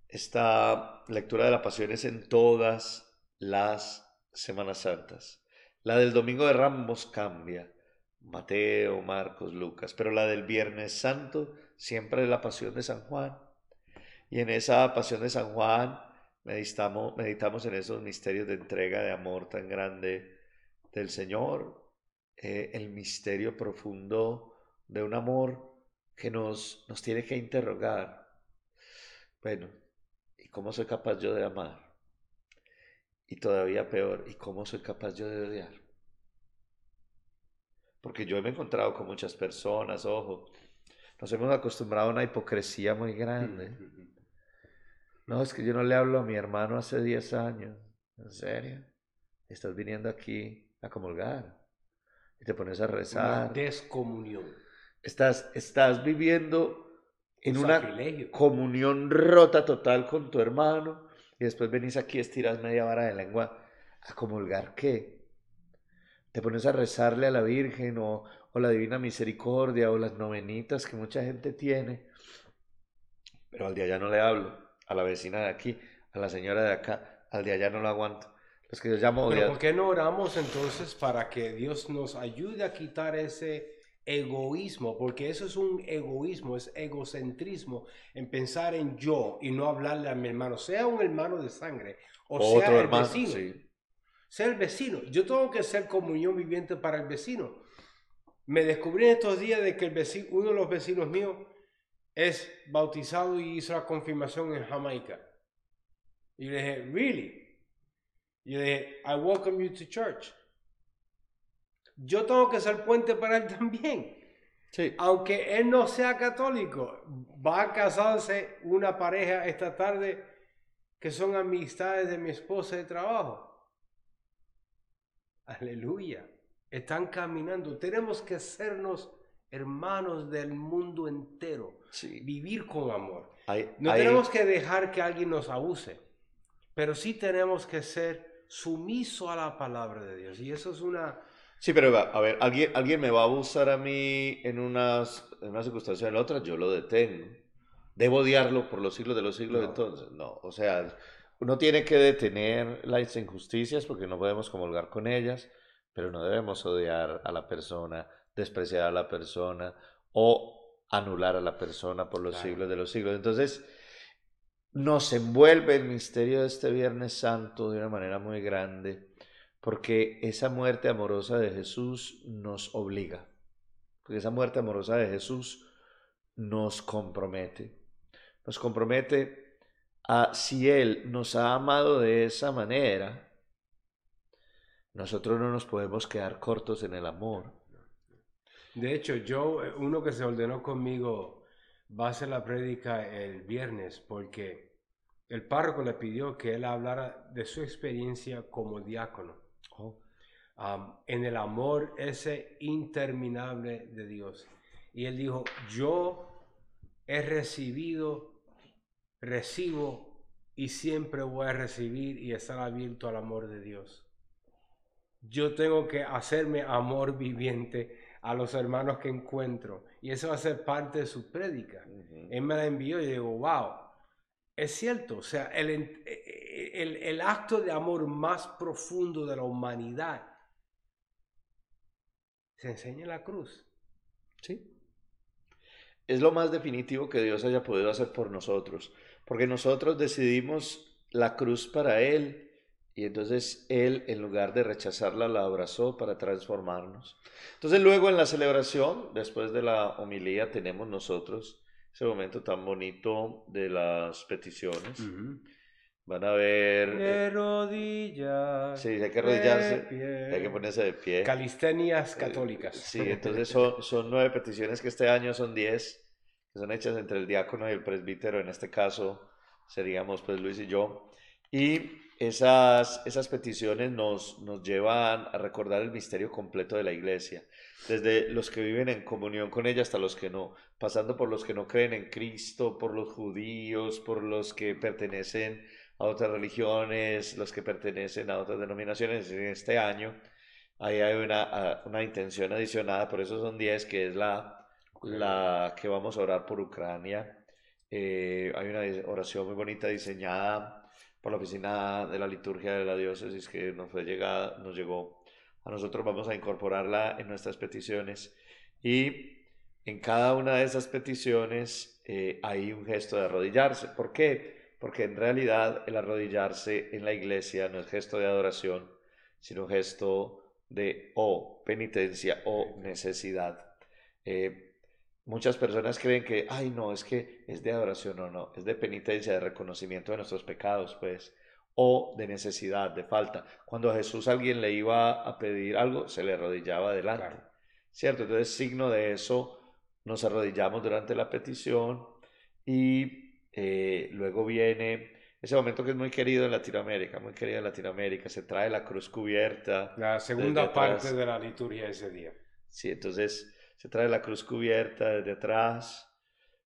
esta lectura de la Pasión es en todas las Semanas Santas. La del Domingo de Ramos cambia, Mateo, Marcos, Lucas, pero la del Viernes Santo siempre es la Pasión de San Juan. Y en esa Pasión de San Juan meditamos, meditamos en esos misterios de entrega, de amor tan grande del Señor, eh, el misterio profundo de un amor que nos, nos tiene que interrogar. Bueno, ¿y cómo soy capaz yo de amar? Y todavía peor, ¿y cómo soy capaz yo de odiar? Porque yo me he encontrado con muchas personas, ojo, nos hemos acostumbrado a una hipocresía muy grande. No, es que yo no le hablo a mi hermano hace 10 años. ¿En serio? Estás viniendo aquí a comulgar y te pones a rezar. Una descomunión. Estás, estás viviendo en una comunión rota total con tu hermano y después venís aquí, estiras media vara de lengua a comulgar qué. Te pones a rezarle a la Virgen o, o la Divina Misericordia o las novenitas que mucha gente tiene. Pero al de allá no le hablo, a la vecina de aquí, a la señora de acá, al de allá no lo aguanto. Los que yo llamo Pero ¿por qué no oramos entonces para que Dios nos ayude a quitar ese egoísmo, porque eso es un egoísmo, es egocentrismo, en pensar en yo y no hablarle a mi hermano, sea un hermano de sangre o sea el vecino. Sea el vecino. Yo tengo que ser comunión viviente para el vecino. Me descubrí en estos días de que el vecino, uno de los vecinos míos es bautizado y hizo la confirmación en Jamaica. Y le dije, ¿really? Y le dije, I welcome you to church yo tengo que ser puente para él también. Sí. Aunque él no sea católico, va a casarse una pareja esta tarde que son amistades de mi esposa de trabajo. Aleluya. Están caminando. Tenemos que sernos hermanos del mundo entero. Sí. Vivir con amor. no tenemos que dejar que alguien nos abuse, pero sí tenemos que ser sumiso a la palabra de Dios. Y eso es una, Sí, pero a ver, alguien, alguien me va a abusar a mí en, unas, en una circunstancia o en la otra, yo lo detengo. ¿Debo odiarlo por los siglos de los siglos entonces? No, o sea, uno tiene que detener las injusticias porque no podemos comulgar con ellas, pero no debemos odiar a la persona, despreciar a la persona o anular a la persona por los siglos de los siglos. Entonces, nos envuelve el misterio de este Viernes Santo de una manera muy grande porque esa muerte amorosa de Jesús nos obliga, porque esa muerte amorosa de Jesús nos compromete, nos compromete a si Él nos ha amado de esa manera, nosotros no nos podemos quedar cortos en el amor. De hecho, yo, uno que se ordenó conmigo, va a hacer la prédica el viernes porque el párroco le pidió que él hablara de su experiencia como diácono en el amor ese interminable de Dios. Y él dijo, yo he recibido, recibo y siempre voy a recibir y estar abierto al amor de Dios. Yo tengo que hacerme amor viviente a los hermanos que encuentro. Y eso va a ser parte de su prédica. Él me la envió y digo, wow, es cierto. O sea, el, el, el acto de amor más profundo de la humanidad se enseña en la cruz. Sí. Es lo más definitivo que Dios haya podido hacer por nosotros, porque nosotros decidimos la cruz para él y entonces Él, en lugar de rechazarla, la abrazó para transformarnos. Entonces luego en la celebración, después de la homilía, tenemos nosotros ese momento tan bonito de las peticiones. Van a ver... De rodillas. Sí, hay que arrodillarse, hay que ponerse de pie. Calistenias católicas. Sí, entonces son, son nueve peticiones que este año son diez, que son hechas entre el diácono y el presbítero, en este caso seríamos pues Luis y yo. Y esas, esas peticiones nos, nos llevan a recordar el misterio completo de la iglesia, desde los que viven en comunión con ella hasta los que no, pasando por los que no creen en Cristo, por los judíos, por los que pertenecen a otras religiones, los que pertenecen a otras denominaciones. En este año ahí hay una, una intención adicionada, por eso son 10, que es la, la que vamos a orar por Ucrania. Eh, hay una oración muy bonita diseñada por la oficina de la liturgia de la diócesis que nos fue llegada, nos llegó a nosotros, vamos a incorporarla en nuestras peticiones y en cada una de esas peticiones eh, hay un gesto de arrodillarse. ¿Por qué? Porque en realidad el arrodillarse en la iglesia no es gesto de adoración, sino gesto de o penitencia o necesidad. Eh, Muchas personas creen que, ay, no, es que es de adoración o no, es de penitencia, de reconocimiento de nuestros pecados, pues, o de necesidad, de falta. Cuando a Jesús alguien le iba a pedir algo, se le arrodillaba delante, ¿cierto? Entonces, signo de eso, nos arrodillamos durante la petición y eh, luego viene ese momento que es muy querido en Latinoamérica, muy querido en Latinoamérica, se trae la cruz cubierta. La segunda parte de la liturgia ese día. Sí, entonces se trae la cruz cubierta desde atrás,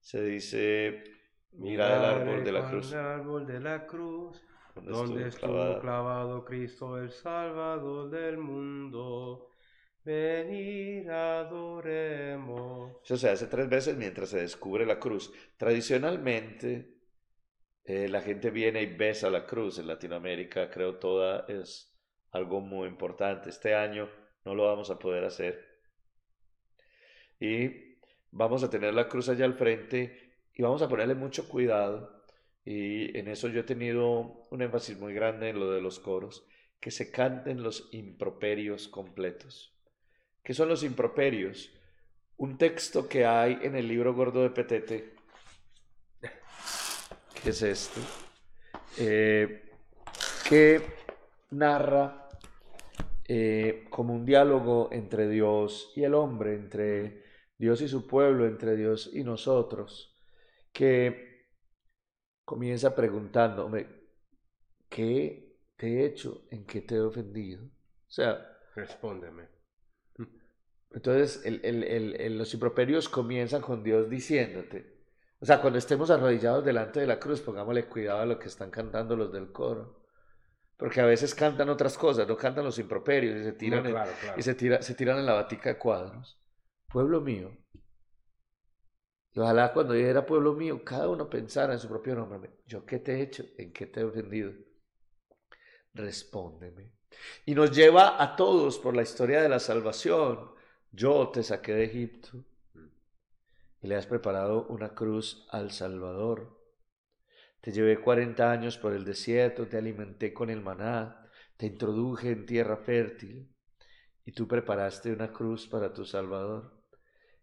se dice, mira el árbol de la cruz. El árbol de la cruz, donde estuvo, clavado. Cristo el Salvador del mundo. Venir, adoremos. Eso se hace tres veces mientras se descubre la cruz. Tradicionalmente, eh, la gente viene y besa la cruz. En Latinoamérica, creo, toda es algo muy importante. Este año no lo vamos a poder hacer y vamos a tener la cruz allá al frente y vamos a ponerle mucho cuidado. Y en eso yo he tenido un énfasis muy grande en lo de los coros, que se canten los improperios completos. ¿Qué son los improperios? Un texto que hay en el libro gordo de Petete, que es este, que narra eh, como un diálogo entre Dios y el hombre, entre Dios y su pueblo, entre Dios y nosotros, que comienza preguntándome, ¿qué te he hecho? ¿En qué te he ofendido? O sea, respóndeme. Entonces, los improperios comienzan con Dios diciéndote, o sea, cuando estemos arrodillados delante de la cruz, pongámosle cuidado a lo que están cantando los del coro. Porque a veces cantan otras cosas, no cantan los improperios y se tiran, y se, tira, se tiran en la batica de cuadros pueblo mío. Y ojalá cuando yo era pueblo mío, cada uno pensara en su propio nombre. ¿Yo qué te he hecho? ¿En qué te he ofendido? Respóndeme. Y nos lleva a todos por la historia de la salvación. Yo te saqué de Egipto y le has preparado una cruz al Salvador. Te llevé cuarenta años por el desierto, te alimenté con el maná, te introduje en tierra fértil y tú preparaste una cruz para tu Salvador.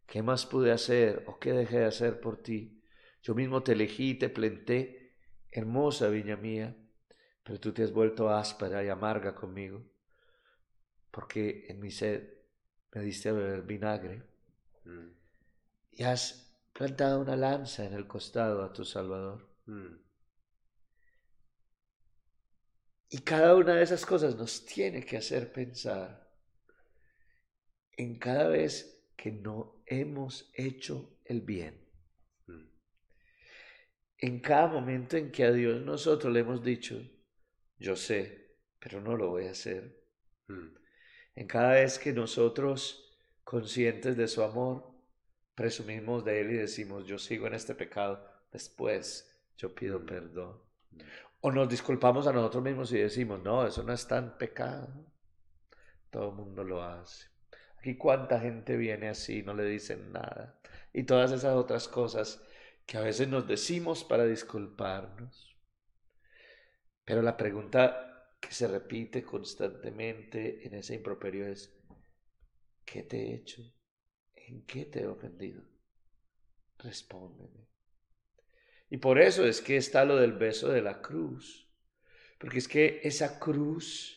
¿Qué más pude hacer o qué dejé de hacer por ti? Yo mismo te elegí y te planté, hermosa viña mía, pero tú te has vuelto áspera y amarga conmigo, porque en mi sed me diste a beber vinagre mm. y has plantado una lanza en el costado a tu Salvador. Mm. Y cada una de esas cosas nos tiene que hacer pensar en cada vez que no hemos hecho el bien. Mm. En cada momento en que a Dios nosotros le hemos dicho, yo sé, pero no lo voy a hacer. Mm. En cada vez que nosotros, conscientes de su amor, presumimos de Él y decimos, yo sigo en este pecado, después yo pido mm. perdón. O nos disculpamos a nosotros mismos y decimos, no, eso no es tan pecado. Todo el mundo lo hace. Aquí cuánta gente viene así, no le dicen nada. Y todas esas otras cosas que a veces nos decimos para disculparnos. Pero la pregunta que se repite constantemente en ese improperio es, ¿qué te he hecho? ¿En qué te he ofendido? Respóndeme. Y por eso es que está lo del beso de la cruz, porque es que esa cruz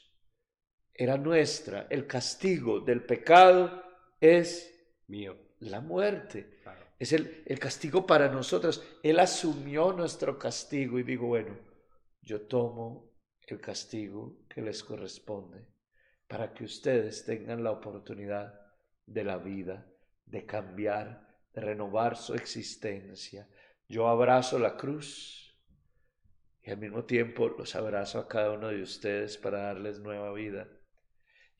era nuestra, el castigo del pecado es Mío. la muerte. Claro. Es el, el castigo para nosotros. Él asumió nuestro castigo y digo, bueno, yo tomo el castigo que les corresponde para que ustedes tengan la oportunidad de la vida, de cambiar, de renovar su existencia. Yo abrazo la cruz y al mismo tiempo los abrazo a cada uno de ustedes para darles nueva vida.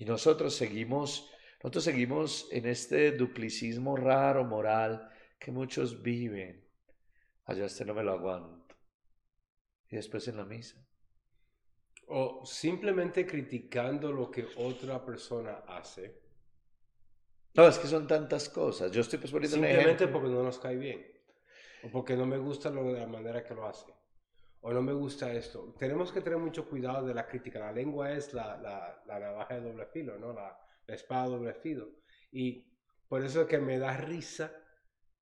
Y nosotros seguimos, nosotros seguimos en este duplicismo raro moral que muchos viven. Allá este no me lo aguanto. Y después en la misa. O simplemente criticando lo que otra persona hace. No, es que son tantas cosas. Yo estoy pues poniendo Simplemente porque no nos cae bien. O porque no me gusta lo de la manera que lo hace. O no me gusta esto. Tenemos que tener mucho cuidado de la crítica. La lengua es la, la, navaja de doble filo, ¿no? La, la espada de doble filo. Y por eso es que me da risa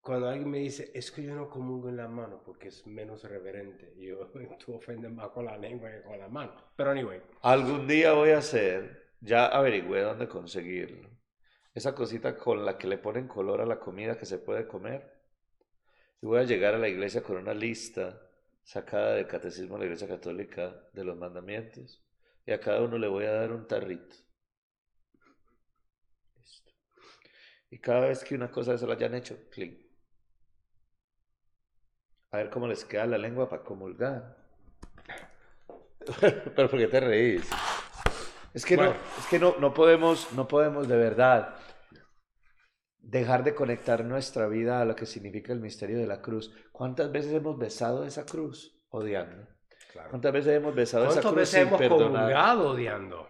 cuando alguien me dice, es que yo no comulgo en la mano porque es menos reverente. Y yo, tú ofendes más con la lengua que con la mano. Pero anyway, Algún día voy a hacer, ya averigüé dónde conseguirlo. Esa cosita con la que le ponen color a la comida que se puede comer. Y voy a llegar a la iglesia con una lista sacada del catecismo de la iglesia católica de los mandamientos. Y a cada uno le voy a dar un tarrito. Listo. Y cada vez que una cosa de eso lo hayan hecho, clic. A ver cómo les queda la lengua para comulgar. Pero ¿por qué te reís? Es que Bueno. no, es que no, no podemos, no podemos de verdad dejar de conectar nuestra vida a lo que significa el misterio de la cruz. ¿Cuántas veces hemos besado esa cruz odiando? claro. ¿Cuántas veces hemos besado esa ¿Cuántas cruz veces sin hemos perdonar? comulgado odiando?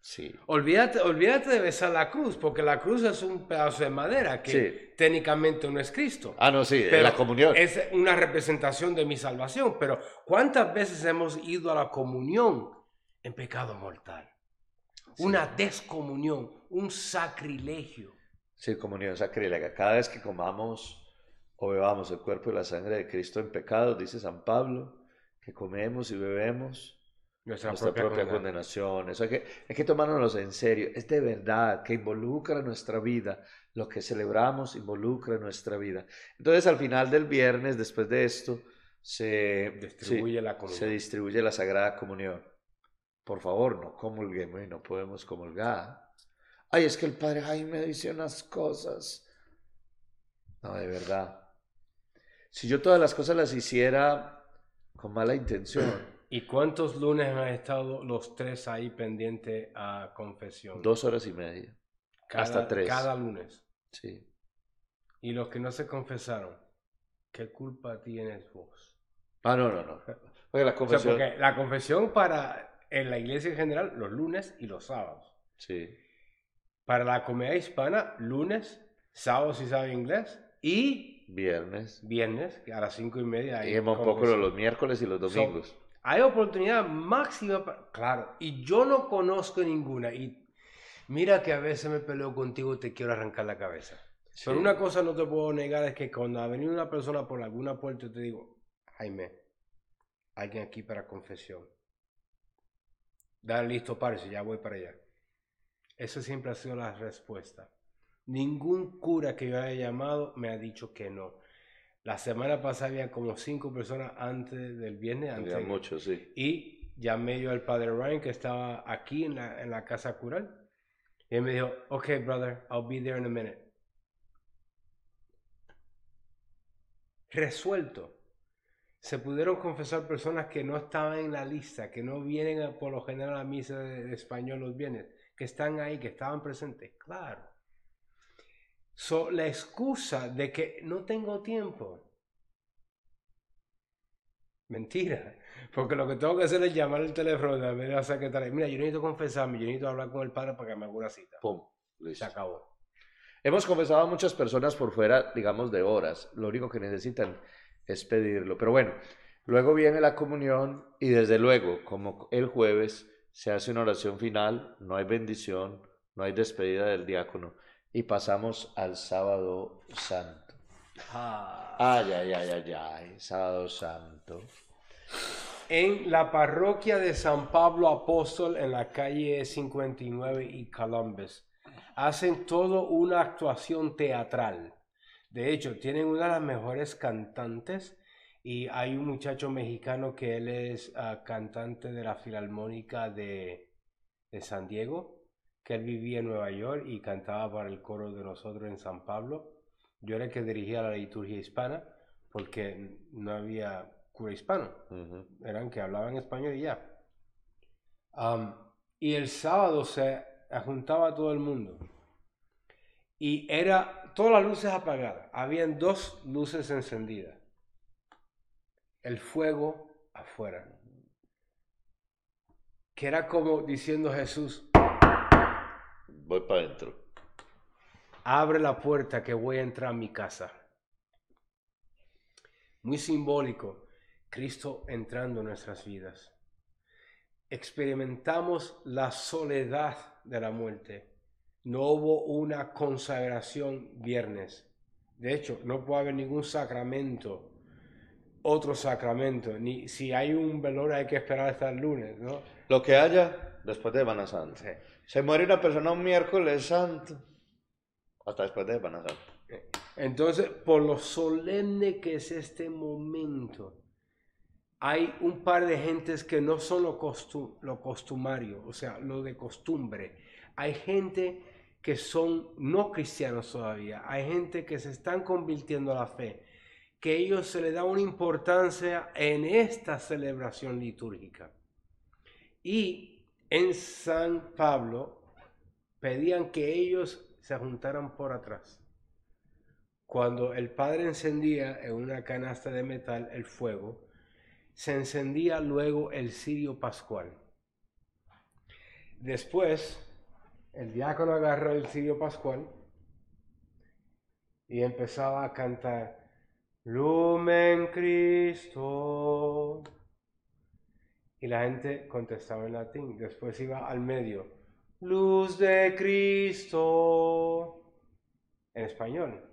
Sí. Olvídate, olvídate de besar la cruz, porque la cruz es un pedazo de madera que Sí. técnicamente no es Cristo. Ah, no, sí, Pero la comunión. Es una representación de mi salvación. Pero ¿cuántas veces hemos ido a la comunión en pecado mortal? Una descomunión, un sacrilegio. Sí, comunión sacrílega. Cada vez que comamos o bebamos el cuerpo y la sangre de Cristo en pecado, dice San Pablo, que comemos y bebemos Nuestra, nuestra propia, condena. condenación. Eso hay que, hay que tomárnoslo en serio. Es de verdad que involucra nuestra vida. Lo que celebramos involucra nuestra vida. Entonces, al final del viernes, después de esto, se Distribuye la comunión. se distribuye la Sagrada Comunión. Por favor, no comulguemos y no podemos comulgar. Ay, es que el Padre Jaime dice unas cosas. No, de verdad. Si yo todas las cosas las hiciera con mala intención, ¿Y cuántos lunes han estado los tres ahí pendientes a confesión? dos horas y media. Cada- hasta tres. Cada lunes. Sí. Y los que no se confesaron, ¿qué culpa tienes vos? Ah, no, no, no. Oye, la O sea, confesión. porque la confesión para en la iglesia en general, los lunes y los sábados. Sí. Para la comedia hispana, lunes, sábado si sabe inglés y Viernes. viernes, que a las cinco y media. hay Y un poco los miércoles y los domingos. Hay oportunidad máxima, para- claro, y yo no conozco ninguna. Y mira que a veces me peleo contigo te quiero arrancar la cabeza. Sí. Pero una cosa no te puedo negar es que cuando ha venido una persona por alguna puerta, yo te digo, Jaime, alguien aquí para confesión. Dale listo, párese, ya voy para allá. Eso siempre ha sido la respuesta. Ningún cura que yo haya llamado me ha dicho que no. La semana pasada había como cinco personas antes del viernes. Había muchos, sí. y llamé yo al padre Ryan que estaba aquí en la, en la casa cural. Y él me dijo, ok, brother, I'll be there in a minute. Resuelto. Se pudieron confesar personas que no estaban en la lista, que no vienen a- por lo general a la misa de, de español los viernes, que están ahí, que estaban presentes. Claro. So, la excusa de que no tengo tiempo. Mentira. Porque lo que tengo que hacer es llamar el teléfono de la secretaria. Mira, yo necesito confesarme, yo necesito hablar con el padre para que me haga una cita. Pum. Se Listo. acabó. Hemos confesado a muchas personas por fuera, digamos, de horas. Lo único que necesitan es pedirlo. Pero bueno, Luego viene la comunión y desde luego, como el jueves, se hace una oración final, no hay bendición, no hay despedida del diácono y pasamos al sábado santo. Ah. Ay, ay, ay, ay, ay, sábado santo. En la parroquia de San Pablo Apóstol en la calle 59 y Columbus, hacen todo una actuación teatral. De hecho, tienen una de las mejores cantantes y hay un muchacho mexicano que él es ah, cantante de la Filarmónica de, de San Diego, que él vivía en Nueva York y cantaba para el coro de nosotros en San Pablo. Yo era el que dirigía la liturgia hispana porque no había cura hispano, eran que hablaban español y ya. Y el sábado se juntaba todo el mundo. Y era todas las luces apagadas. Habían dos luces encendidas. El fuego afuera. Que era como diciendo Jesús, Voy para adentro. abre la puerta que voy a entrar a mi casa. Muy simbólico, Cristo entrando en nuestras vidas. Experimentamos la soledad de la muerte. No hubo una consagración viernes. De hecho, no puede haber ningún sacramento, otro sacramento. Ni si hay un velorio hay que esperar hasta el lunes, ¿no? Lo que haya después de Semana Santa. Sí. Se muere una persona un miércoles santo. Hasta después de Semana Santa. Entonces, por lo solemne que es este momento, hay un par de gentes que no son lo, costu- lo costumario, o sea, lo de costumbre. Hay gente que son no cristianos todavía, hay gente que se están convirtiendo a la fe, que ellos se le da una importancia en esta celebración litúrgica. Y en San Pablo pedían que ellos se juntaran por atrás. Cuando el padre encendía en una canasta de metal el fuego, se encendía luego el cirio pascual. Después, el diácono agarró el cirio pascual y empezaba a cantar Lumen Cristo. Y la gente contestaba en latín. Después iba al medio. Luz de Cristo. En español.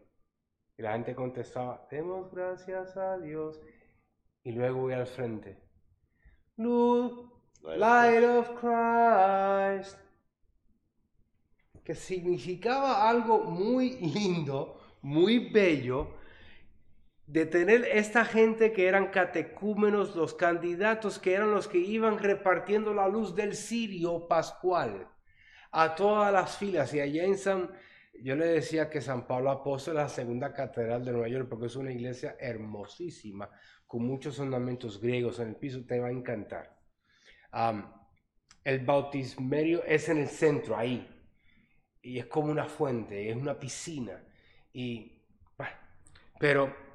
Y la gente contestaba, demos gracias a Dios. Y luego iba al frente. Luz, light of Christ. Que significaba algo muy lindo, muy bello, de tener esta gente que eran catecúmenos, los candidatos que eran los que iban repartiendo la luz del cirio pascual a todas las filas. Y allá en San, yo le decía que San Pablo Apóstol es la segunda catedral de Nueva York porque es una iglesia hermosísima, con muchos ornamentos griegos en el piso, te va a encantar. El bautismerio es en el centro, ahí, y es como una fuente, es una piscina. Y, bueno, pero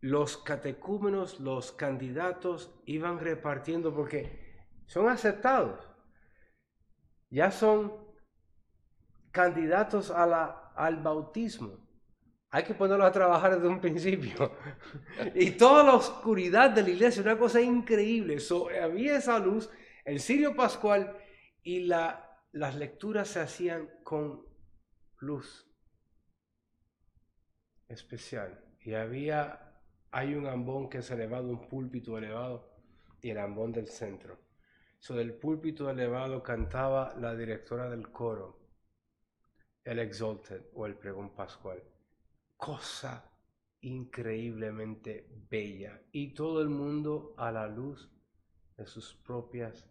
los catecúmenos, los candidatos iban repartiendo porque son aceptados. Ya son candidatos al bautismo. Hay que ponerlos a trabajar desde un principio. y toda la oscuridad de la iglesia, una cosa increíble. So, había esa luz, el cirio pascual y la, las lecturas se hacían con luz especial. Y había, hay un ambón que es elevado, un púlpito elevado, y el ambón del centro. So, del púlpito elevado cantaba la directora del coro, el Exalted o el pregón pascual. Cosa increíblemente bella. Y todo el mundo a la luz de sus propias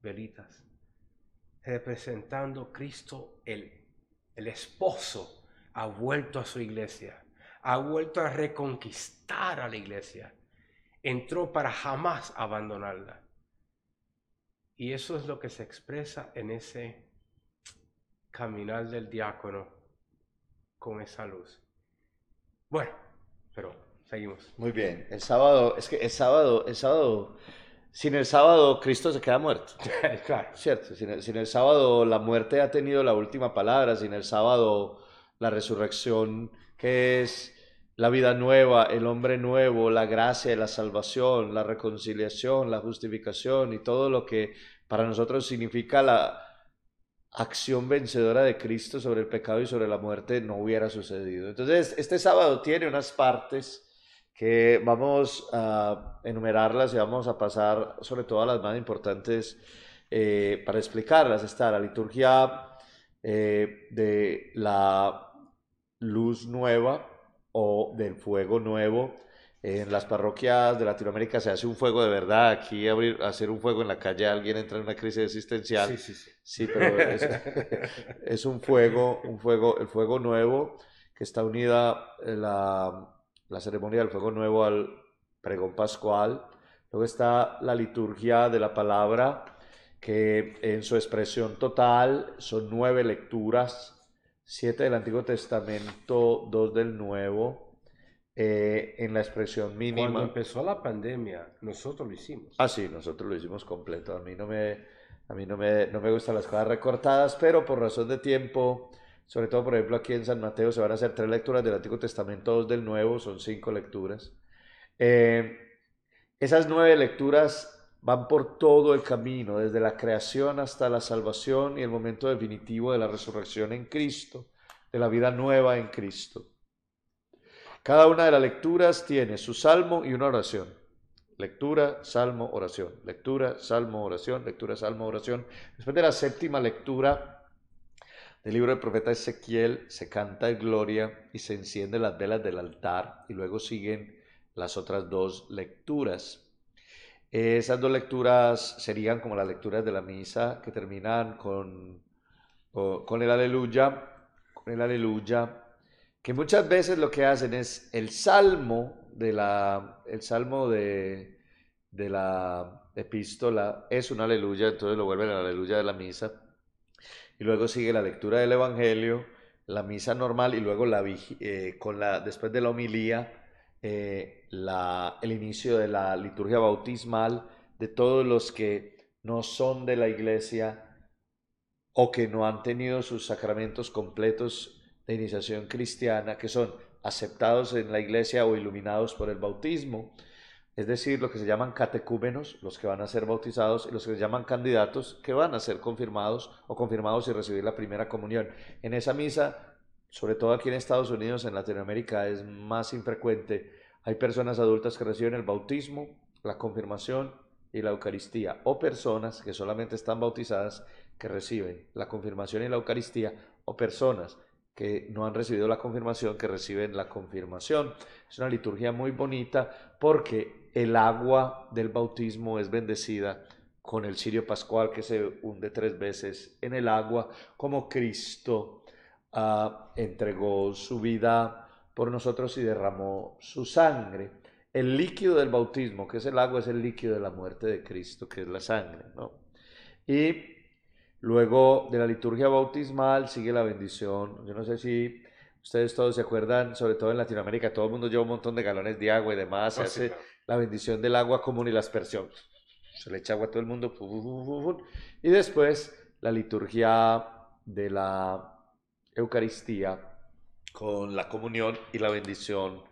velitas, representando Cristo, el, el esposo, ha vuelto a su iglesia, ha vuelto a reconquistar a la iglesia, entró para jamás abandonarla. Y eso es lo que se expresa en ese caminar del diácono con esa luz. Bueno, pero seguimos. Muy bien. El sábado, es que el sábado, el sábado, sin el sábado Cristo se queda muerto. claro. Cierto, sin el, sin el sábado la muerte ha tenido la última palabra, sin el sábado la resurrección, que es la vida nueva, el hombre nuevo, la gracia, la salvación, la reconciliación, la justificación y todo lo que para nosotros significa la acción vencedora de Cristo sobre el pecado y sobre la muerte no hubiera sucedido. Entonces, este sábado tiene unas partes que vamos a enumerarlas y vamos a pasar sobre todo las más importantes eh, para explicarlas. Está la liturgia eh, de la luz nueva o del fuego nuevo. En las parroquias de Latinoamérica se hace un fuego de verdad. Aquí abrir, hacer un fuego en la calle, alguien entra en una crisis existencial. Sí, sí, sí. Sí, pero es, es un fuego, un fuego, el fuego nuevo que está unida la la ceremonia del fuego nuevo al pregón pascual. Luego está la liturgia de la palabra, que en su expresión total son nueve lecturas, siete del Antiguo Testamento, dos del Nuevo, eh, en la expresión mínima. Cuando empezó la pandemia, nosotros lo hicimos. Ah, sí, nosotros lo hicimos completo. A mí no me, a mí no me, no me gustan las cosas recortadas, pero por razón de tiempo sobre todo, por ejemplo, aquí en San Mateo se van a hacer tres lecturas del Antiguo Testamento, dos del Nuevo, son cinco lecturas. Eh, esas nueve lecturas van por todo el camino, desde la creación hasta la salvación y el momento definitivo de la resurrección en Cristo, de la vida nueva en Cristo. Cada una de las lecturas tiene su salmo y una oración. Lectura, salmo, oración. Lectura, salmo, oración. Lectura, salmo, oración. Después de la séptima lectura, el libro del profeta Ezequiel se canta en gloria y se encienden las velas del altar y luego siguen las otras dos lecturas. Esas dos lecturas serían como las lecturas de la misa que terminan con, con el aleluya, con el aleluya, que muchas veces lo que hacen es el salmo de la, el salmo de, de la epístola es un aleluya, entonces lo vuelven al aleluya de la misa y luego sigue la lectura del Evangelio, la misa normal y luego la, eh, con la, después de la homilía, eh, el inicio de la liturgia bautismal de todos los que no son de la iglesia o que no han tenido sus sacramentos completos de iniciación cristiana, que son aceptados en la iglesia o iluminados por el bautismo es decir, lo que se llaman catecúmenos, los que van a ser bautizados, y los que se llaman candidatos, que van a ser confirmados o confirmados y recibir la primera comunión. En esa misa, sobre todo aquí en Estados Unidos, en Latinoamérica, es más infrecuente. Hay personas adultas que reciben el bautismo, la confirmación y la Eucaristía, o personas que solamente están bautizadas que reciben la confirmación y la Eucaristía, o personas que no han recibido la confirmación, que reciben la confirmación. Es una liturgia muy bonita porque el agua del bautismo es bendecida con el cirio pascual que se hunde tres veces en el agua, como Cristo ah, entregó su vida por nosotros y derramó su sangre. El líquido del bautismo, que es el agua, es el líquido de la muerte de Cristo, que es la sangre. ¿no? Y luego de la liturgia bautismal sigue la bendición. Yo no sé si ustedes todos se acuerdan, sobre todo en Latinoamérica, todo el mundo lleva un montón de galones de agua y demás, se ah, hace la bendición del agua común y la aspersión. Se le echa agua a todo el mundo. Y después la liturgia de la Eucaristía con la comunión y la bendición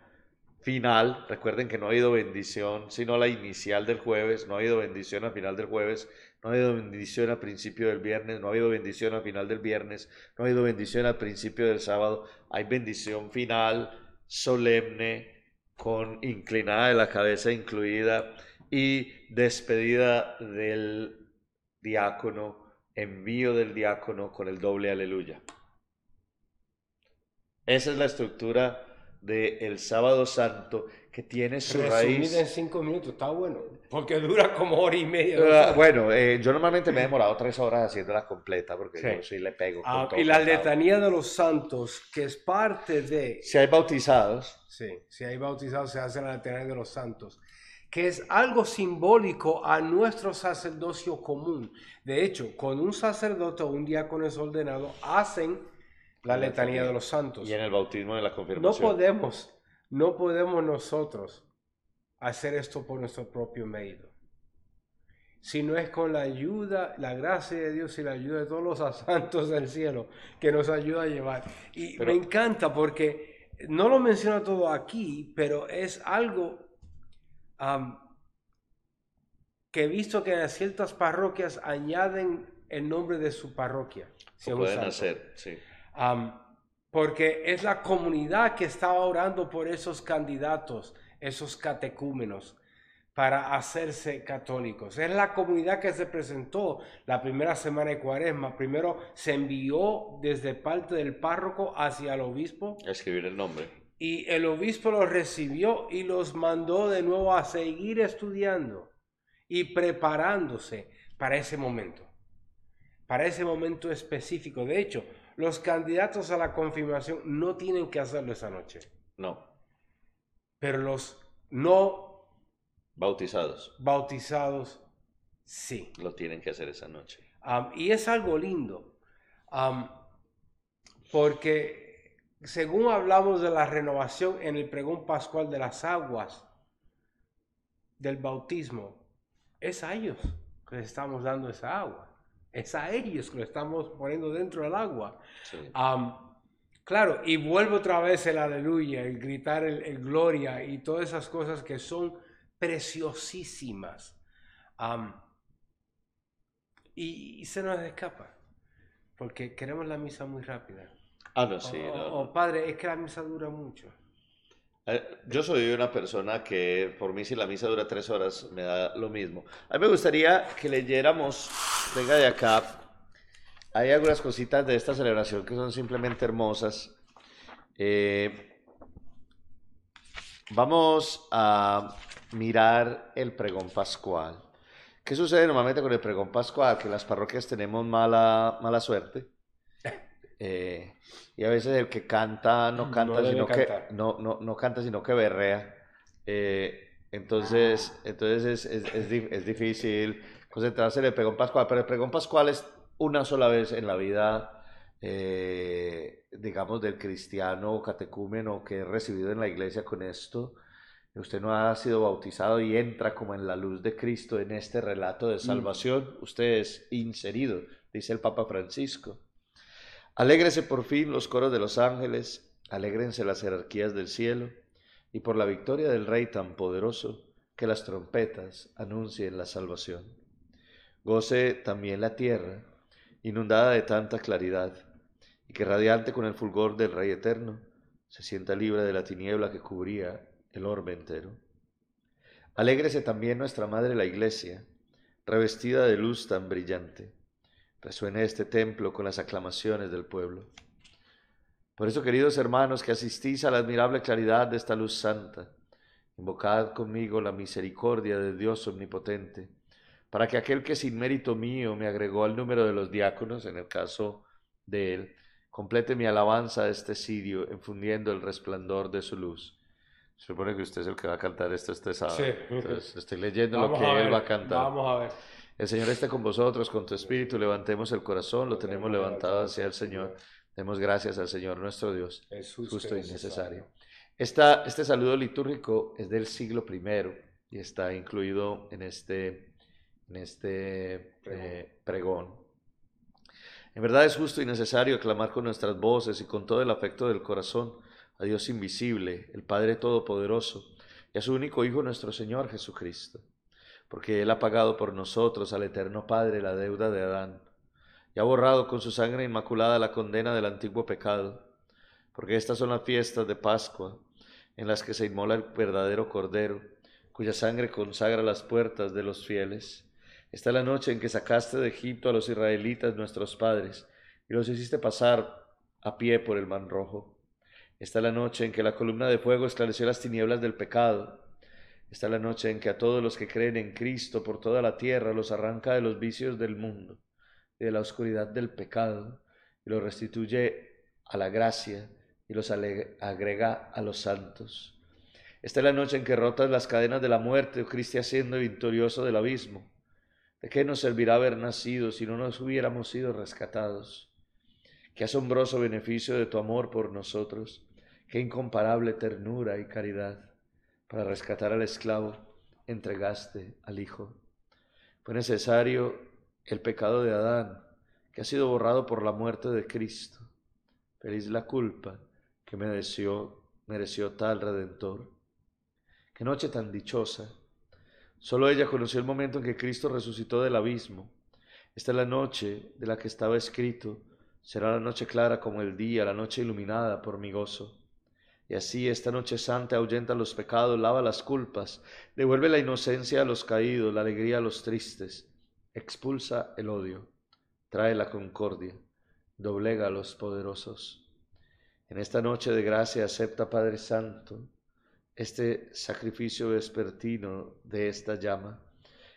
final. Recuerden que no ha habido bendición sino la inicial del jueves, no ha habido bendición al final del jueves, no ha habido bendición al principio del viernes, no ha habido bendición al final del viernes, no ha habido bendición al principio del sábado. Hay bendición final, solemne, con inclinada de la cabeza incluida y despedida del diácono, envío del diácono con el doble aleluya. Esa es la estructura del sábado santo que tiene su raíz. en cinco minutos, está bueno, porque dura como hora y media. Ah, bueno, eh, yo normalmente me he demorado tres horas haciéndola completa porque yo sí le pego. Ah, y la letanía de los santos, que es parte de... Si hay bautizados. Sí, si hay bautizados se hace la letanía de los santos, que es algo simbólico a nuestro sacerdocio común. De hecho, con un sacerdote o un diácono es ordenado, hacen la letanía de los santos. Y en el bautismo de la confirmación. No podemos no podemos nosotros hacer esto por nuestro propio medio. Si no es con la ayuda, la gracia de Dios y la ayuda de todos los santos del cielo que nos ayuda a llevar. Y me encanta porque no lo menciona todo aquí, pero es algo que he visto que en ciertas parroquias añaden el nombre de su parroquia. si pueden santo. hacer, sí. Am, porque es la comunidad que estaba orando por esos candidatos, esos catecúmenos, para hacerse católicos. Es la comunidad que se presentó la primera semana de cuaresma. Primero se envió desde parte del párroco hacia el obispo escribir el nombre. y el obispo los recibió y los mandó de nuevo a seguir estudiando y preparándose para ese momento, para ese momento específico. De hecho, los candidatos a la confirmación no tienen que hacerlo esa noche, No, pero los no bautizados. bautizados sí. Lo tienen que hacer esa noche. Y es algo lindo, porque según hablamos de la renovación en el pregón pascual de las aguas del bautismo, es a ellos que les estamos dando esa agua, es a ellos que lo estamos poniendo dentro del agua. Sí. Claro, y vuelvo otra vez el aleluya, el gritar el, el gloria y todas esas cosas que son preciosísimas. Am, y, y se nos escapa, porque queremos la misa muy rápida. Ah, no, sí. no, o, padre, es que la misa dura mucho. Eh, Yo soy una persona que por mí si la misa dura tres horas me da lo mismo. A mí me gustaría que leyéramos, venga de acá, hay algunas cositas de esta celebración que son simplemente hermosas. Eh, vamos a mirar el pregón pascual. ¿Qué sucede normalmente con el pregón pascual? Que las parroquias tenemos mala, mala suerte. Eh, y a veces el que canta no canta, sino que no, no, no canta, sino que berrea. Eh, entonces, entonces es, es, es di- es difícil concentrarse en el pregón pascual, pero el pregón pascual es una sola vez en la vida, eh, digamos, del cristiano catecúmeno que es recibido en la iglesia con esto. Usted no ha sido bautizado y entra como en la luz de Cristo en este relato de salvación. Usted es inserido, dice el Papa Francisco. Alégrese por fin los coros de los ángeles, alégrense las jerarquías del cielo, y por la victoria del Rey tan poderoso, que las trompetas anuncien la salvación. Goce también la tierra, inundada de tanta claridad, y que radiante con el fulgor del Rey eterno, se sienta libre de la tiniebla que cubría el orbe entero. Alégrese también nuestra Madre la Iglesia, revestida de luz tan brillante. Resuene este templo con las aclamaciones del pueblo. Por eso, queridos hermanos, que asistís a la admirable claridad de esta luz santa, invocad conmigo la misericordia de Dios omnipotente, para que aquel que sin mérito mío me agregó al número de los diáconos, en el caso de él, complete mi alabanza a este sirio, enfundiendo el resplandor de su luz. Se supone que usted es el que va a cantar esto este sábado. Sí. Entonces, estoy leyendo lo que él va a cantar. Vamos a ver. El Señor esté con vosotros, con tu espíritu. Levantemos el corazón, lo tenemos levantado hacia el Señor. Demos gracias al Señor nuestro Dios, Es justo y necesario. Esta, este saludo litúrgico es del siglo I y está incluido en este, en este eh, pregón. En verdad es justo y necesario clamar con nuestras voces y con todo el afecto del corazón a Dios invisible, el Padre Todopoderoso, y a su único Hijo nuestro Señor Jesucristo, porque Él ha pagado por nosotros al Eterno Padre la deuda de Adán, y ha borrado con su sangre inmaculada la condena del antiguo pecado, porque estas son las fiestas de Pascua, en las que se inmola el verdadero Cordero, cuya sangre consagra las puertas de los fieles. Esta es la noche en que sacaste de Egipto a los israelitas nuestros padres, y los hiciste pasar a pie por el mar rojo. Esta es la noche en que la columna de fuego esclareció las tinieblas del pecado. Esta es la noche en que a todos los que creen en Cristo por toda la tierra los arranca de los vicios del mundo y de la oscuridad del pecado y los restituye a la gracia y los agrega a los santos. Esta es la noche en que rotas las cadenas de la muerte, oh Cristo, siendo victorioso del abismo. ¿De qué nos servirá haber nacido si no nos hubiéramos sido rescatados? Qué asombroso beneficio de tu amor por nosotros, qué incomparable ternura y caridad. Para rescatar al esclavo, entregaste al Hijo. Fue necesario el pecado de Adán, que ha sido borrado por la muerte de Cristo. Feliz la culpa que mereció mereció tal redentor. Qué noche tan dichosa. Solo ella conoció el momento en que Cristo resucitó del abismo. Esta es la noche de la que estaba escrito. Será la noche clara como el día, la noche iluminada por mi gozo. Y así esta noche santa ahuyenta los pecados, lava las culpas, devuelve la inocencia a los caídos, la alegría a los tristes, expulsa el odio, trae la concordia, doblega a los poderosos. En esta noche de gracia acepta, Padre Santo, este sacrificio vespertino de esta llama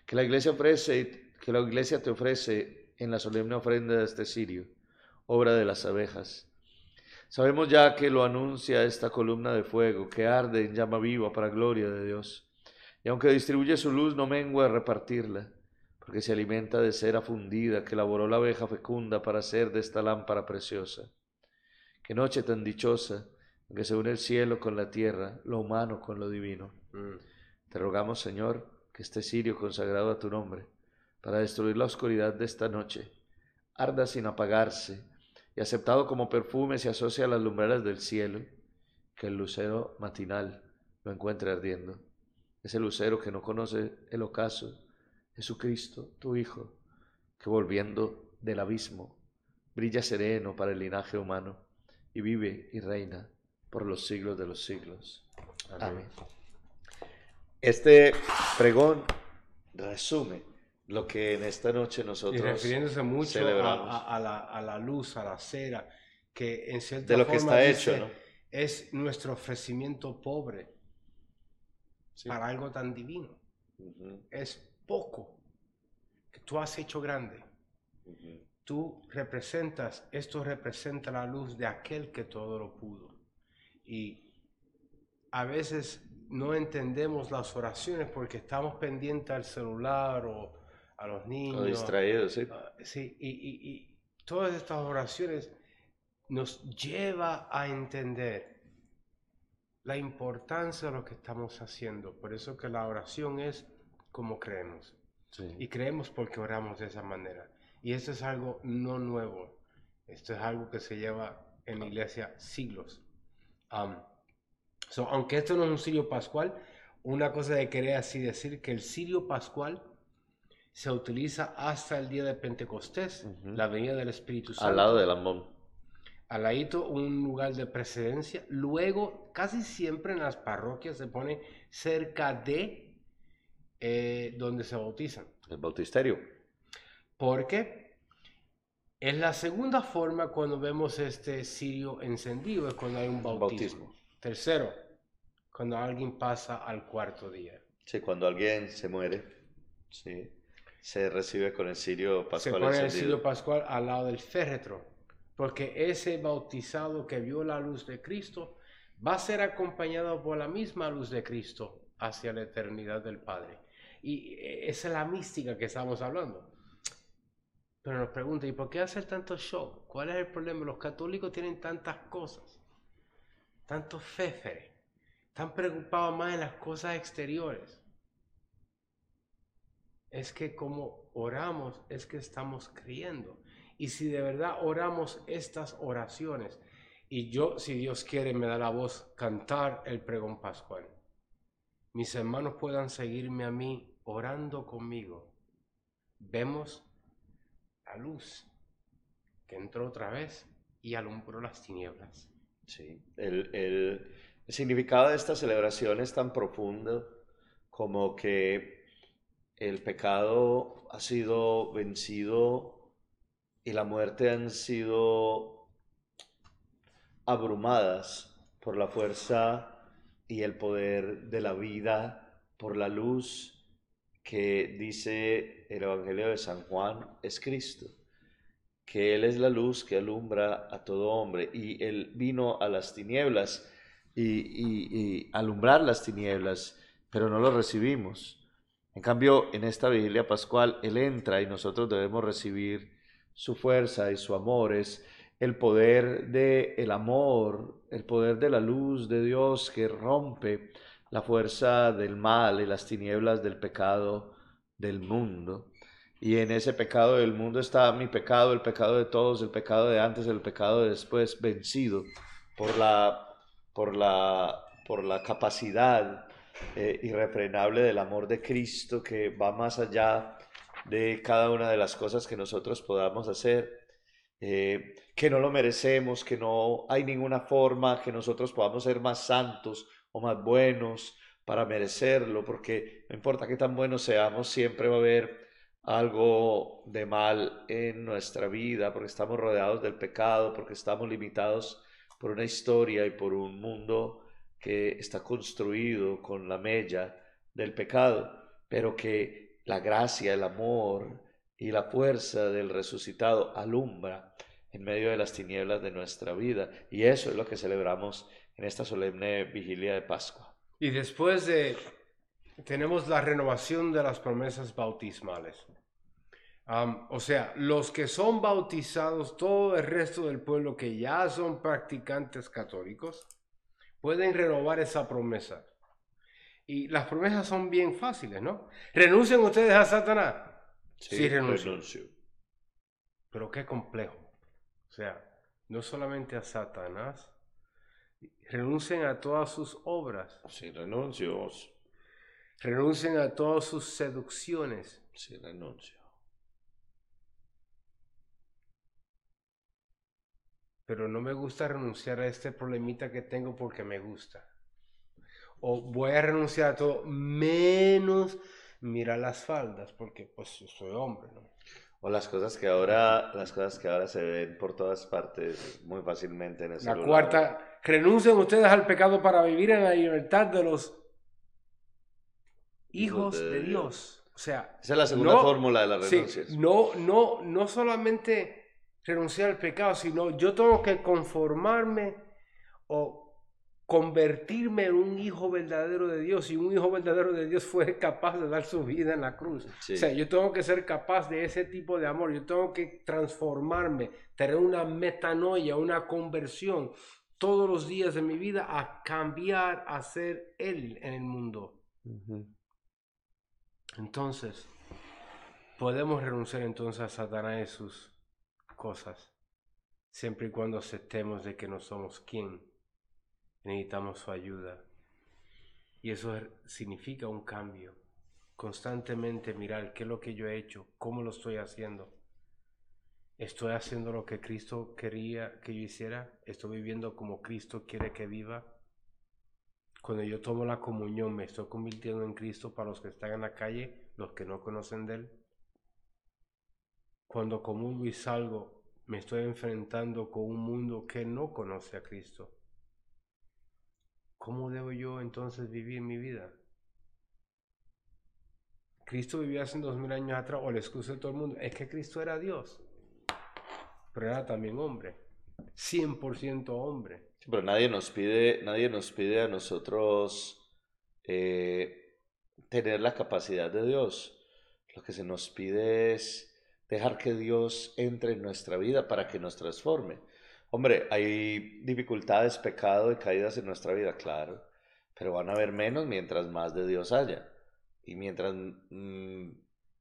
que la iglesia ofrece, que la iglesia te ofrece en la solemne ofrenda de este cirio, obra de las abejas Sabemos ya que lo anuncia esta columna de fuego que arde en llama viva para gloria de Dios. Y aunque distribuye su luz, no mengua a repartirla, porque se alimenta de cera fundida que elaboró la abeja fecunda para hacer de esta lámpara preciosa. Qué noche tan dichosa en que se une el cielo con la tierra, lo humano con lo divino. Mm. Te rogamos, Señor, que este cirio consagrado a tu nombre, para destruir la oscuridad de esta noche, arda sin apagarse, y aceptado como perfume se asocia a las lumbreras del cielo, que el lucero matinal lo encuentre ardiendo. Ese lucero que no conoce el ocaso, Jesucristo, tu Hijo, que volviendo del abismo, brilla sereno para el linaje humano y vive y reina por los siglos de los siglos. Amén. Este pregón resume lo que en esta noche nosotros y refiriéndose mucho a, la, a, la, luz, a la cera, que en cierta de lo que está hecho, es nuestro ofrecimiento pobre para algo tan divino. Es poco que tú has hecho grande. Tú representas, esto representa la luz de aquel que todo lo pudo. Y a veces no entendemos las oraciones porque estamos pendientes al celular o a los niños. distraídos, sí. Ah, sí, y, y, y, todas estas oraciones nos lleva a entender la importancia de lo que estamos haciendo. Por eso que la oración es como creemos. Y creemos porque oramos de esa manera. Y esto es algo no nuevo. Esto es algo que se lleva en la iglesia siglos. aunque esto no es un sirio pascual, una cosa de querer así decir que el sirio pascual se utiliza hasta el día de Pentecostés, la venida del Espíritu Santo. Al lado del Amón. Al ladito, un lugar de precedencia. Luego, casi siempre en las parroquias se pone cerca de eh, donde se bautizan. El bautisterio. Porque es la segunda forma cuando vemos este cirio encendido, es cuando hay un bautismo. Tercero, cuando alguien pasa al cuarto día. Sí, cuando alguien se muere. Sí se recibe con el cirio pascual. Se pone el cirio pascual al lado del féretro, porque ese bautizado que vio la luz de Cristo va a ser acompañado por la misma luz de Cristo hacia la eternidad del Padre. Y eh, esa es la mística que estamos hablando. Pero nos pregunta, ¿y por qué hacer tanto show? ¿Cuál es el problema? Los católicos tienen tantas cosas, tantos féferes, están preocupados más en las cosas exteriores es que como oramos es que estamos creyendo. Y si de verdad oramos estas oraciones, y yo, si Dios quiere, me da la voz cantar el pregón pascual, mis hermanos puedan seguirme a mí orando conmigo, vemos la luz que entró otra vez y alumbró las tinieblas. Sí, el, el significado de esta celebración es tan profundo como que el pecado ha sido vencido y la muerte han sido abrumadas por la fuerza y el poder de la vida, por la luz que dice el Evangelio de San Juan es Cristo, que Él es la luz que alumbra a todo hombre y Él vino a las tinieblas y, alumbrar las tinieblas, pero no lo recibimos. En cambio, en esta vigilia pascual, Él entra y nosotros debemos recibir su fuerza y su amor. Es el poder del el amor, el poder de la luz de Dios que rompe la fuerza del mal y las tinieblas del pecado del mundo. Y en ese pecado del mundo está mi pecado, el pecado de todos, el pecado de antes, el pecado de después, vencido por la por la, por la capacidad eh, irrefrenable del amor de Cristo que va más allá de cada una de las cosas que nosotros podamos hacer, eh, que no lo merecemos, que no hay ninguna forma que nosotros podamos ser más santos o más buenos para merecerlo, porque no importa qué tan buenos seamos, siempre va a haber algo de mal en nuestra vida, porque estamos rodeados del pecado, porque estamos limitados por una historia y por un mundo que está construido con la mella del pecado, pero que la gracia, el amor y la fuerza del resucitado alumbra en medio de las tinieblas de nuestra vida. Y eso es lo que celebramos en esta solemne vigilia de Pascua. Y después de, tenemos la renovación de las promesas bautismales. o sea, los que son bautizados, todo el resto del pueblo que ya son practicantes católicos, pueden renovar esa promesa. Y las promesas son bien fáciles, ¿no? ¿Renuncian ustedes a Satanás? Sí, renuncio. Pero qué complejo. O sea, no solamente a Satanás, renuncien a todas sus obras. Sí, renuncio. Renuncien a todas sus seducciones. Sí, renuncio. Pero no me gusta renunciar a este problemita que tengo porque me gusta. O voy a renunciar a todo menos mirar las faldas porque pues soy hombre, ¿no? O las cosas que ahora, las cosas que ahora se ven por todas partes muy fácilmente en el La cuarta, renuncien ustedes al pecado para vivir en la libertad de los hijos de, Dios. O sea, esa es la segunda fórmula de la renuncia. no, no, no solamente renunciar al pecado, sino yo tengo que conformarme o convertirme en un hijo verdadero de Dios. Y un hijo verdadero de Dios fue capaz de dar su vida en la cruz. O sea, yo tengo que ser capaz de ese tipo de amor, yo tengo que transformarme, tener una metanoia, una conversión todos los días de mi vida a cambiar a ser Él en el mundo. Entonces, podemos renunciar entonces a Satanás y sus cosas, siempre y cuando aceptemos de que no somos quien necesitamos su ayuda. Y eso significa un cambio. Constantemente mirar qué es lo que yo he hecho, cómo lo estoy haciendo. ¿Estoy haciendo lo que Cristo quería que yo hiciera? ¿Estoy viviendo como Cristo quiere que viva? Cuando yo tomo la comunión, ¿me estoy convirtiendo en Cristo para los que están en la calle, los que no conocen de Él? Cuando comulgo y salgo, me estoy enfrentando con un mundo que no conoce a Cristo. ¿Cómo debo yo entonces vivir mi vida? Cristo vivía hace dos mil años atrás, o le excusa de todo el mundo, es que Cristo era Dios, pero era también hombre, 100% hombre. pero nadie nos pide, nadie nos pide a nosotros eh, tener la capacidad de Dios. Lo que se nos pide es dejar que Dios entre en nuestra vida para que nos transforme. Hombre, hay dificultades, pecado y caídas en nuestra vida, claro, pero van a haber menos mientras más de Dios haya. Y mientras mm,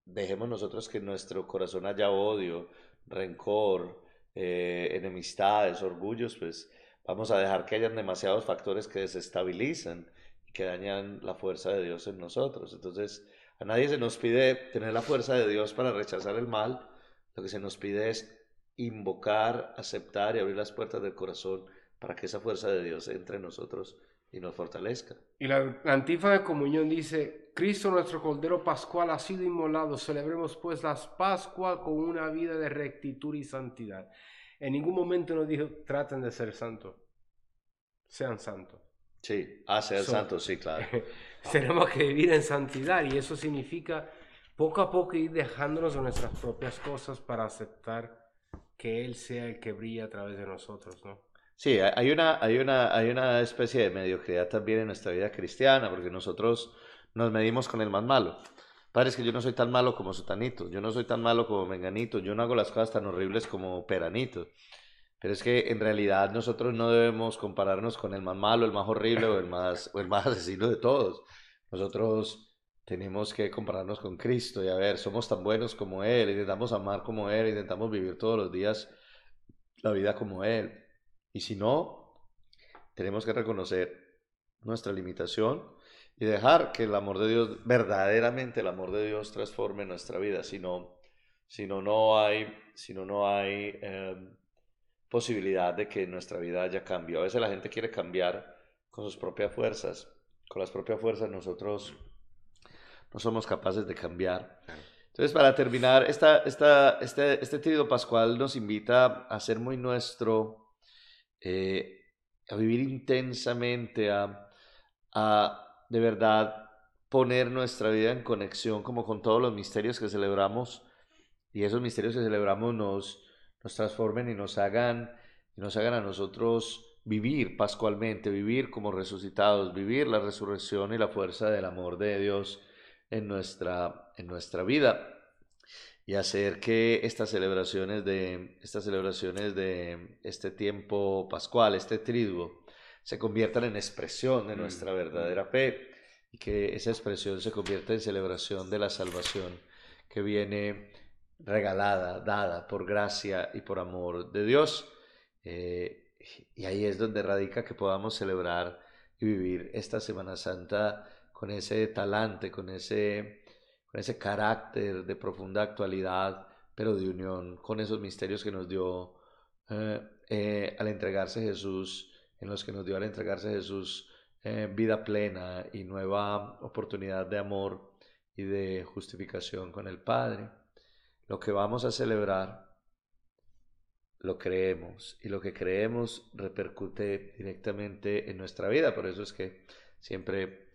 dejemos nosotros que nuestro corazón haya odio, rencor, eh, enemistades, orgullos, pues vamos a dejar que hayan demasiados factores que desestabilizan y que dañan la fuerza de Dios en nosotros. Entonces, a nadie se nos pide tener la fuerza de Dios para rechazar el mal, lo que se nos pide es invocar, aceptar y abrir las puertas del corazón para que esa fuerza de Dios entre en nosotros y nos fortalezca. Y la, antifa de comunión dice, Cristo nuestro Cordero Pascual ha sido inmolado, celebremos pues las Pascuas con una vida de rectitud y santidad. En ningún momento nos dijo, traten de ser santos, sean santos. Sí, a ser santos, sí, claro. tenemos que vivir en santidad y eso significa poco a poco ir dejándonos de nuestras propias cosas para aceptar que Él sea el que brilla a través de nosotros, ¿no? Sí, hay una, hay, una, hay una especie de mediocridad también en nuestra vida cristiana, porque nosotros nos medimos con el más malo. Padre, es que yo no soy tan malo como Sotanito, yo no soy tan malo como Menganito, yo no hago las cosas tan horribles como Peranito. Pero es que en realidad nosotros no debemos compararnos con el más malo, el más horrible o el más, o el más asesino de todos. Nosotros tenemos que compararnos con Cristo y a ver, somos tan buenos como Él, intentamos amar como Él, intentamos vivir todos los días la vida como Él. Y si no, tenemos que reconocer nuestra limitación y dejar que el amor de Dios, verdaderamente el amor de Dios transforme nuestra vida, si no, si no, no hay, si no, no hay em, posibilidad de que nuestra vida haya cambio. A veces la gente quiere cambiar con sus propias fuerzas, con las propias fuerzas nosotros no somos capaces de cambiar. Entonces, para terminar, esta, esta, este, este trío pascual nos invita a ser muy nuestro, eh, a vivir intensamente, a, a de verdad poner nuestra vida en conexión como con todos los misterios que celebramos y esos misterios que celebramos nos, nos transformen y nos hagan, y nos hagan a nosotros vivir pascualmente, vivir como resucitados, vivir la resurrección y la fuerza del amor de Dios en nuestra, en nuestra vida. Y hacer que estas celebraciones de estas celebraciones de este tiempo pascual, este triduo, se conviertan en expresión de nuestra mm, verdadera fe y que esa expresión se convierta en celebración de la salvación que viene regalada, dada por gracia y por amor de Dios. Eh, y ahí es donde radica que podamos celebrar y vivir esta Semana Santa con ese talante, con ese, con ese carácter de profunda actualidad, pero de unión con esos misterios que nos dio eh, eh, al entregarse Jesús, en los que nos dio al entregarse Jesús vida plena y nueva oportunidad de amor y de justificación con el Padre. Lo que vamos a celebrar lo creemos y lo que creemos repercute directamente en nuestra vida. Por eso es que siempre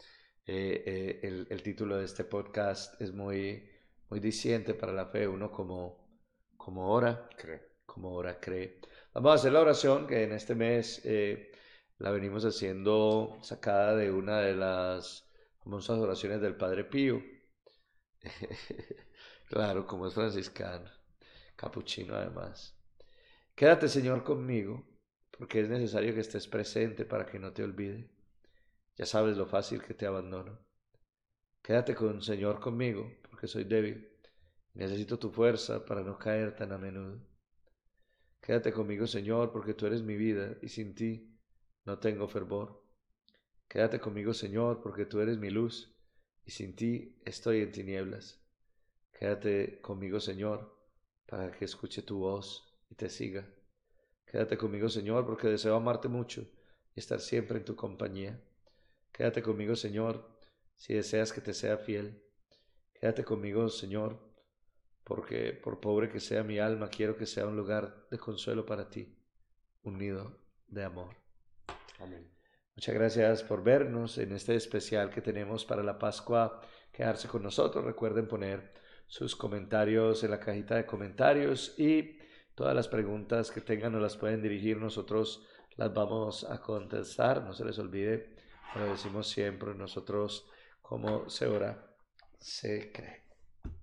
eh, eh, el, el, título de este podcast es muy, muy diciente para la fe, uno como, como ora, cree. como ora cree. Vamos a hacer la oración que en este mes eh, la venimos haciendo sacada de una de las famosas oraciones del Padre Pío. claro, como es franciscano, capuchino además. Quédate Señor conmigo, porque es necesario que estés presente para que no te olvide. Ya sabes lo fácil que te abandono. Quédate con Señor conmigo, porque soy débil. Necesito tu fuerza para no caer tan a menudo. Quédate conmigo, Señor, porque tú eres mi vida y sin ti no tengo fervor. Quédate conmigo, Señor, porque tú eres mi luz y sin ti estoy en tinieblas. Quédate conmigo, Señor, para que escuche tu voz y te siga. Quédate conmigo, Señor, porque deseo amarte mucho y estar siempre en tu compañía. Quédate conmigo, Señor, si deseas que te sea fiel. Quédate conmigo, Señor, porque por pobre que sea mi alma, quiero que sea un lugar de consuelo para ti, un nido de amor. Amén. Muchas gracias por vernos en este especial que tenemos para la Pascua. Quedarse con nosotros. Recuerden poner sus comentarios en la cajita de comentarios y todas las preguntas que tengan nos las pueden dirigir. Nosotros las vamos a contestar. No se les olvide lo decimos siempre nosotros, como se ora, se cree.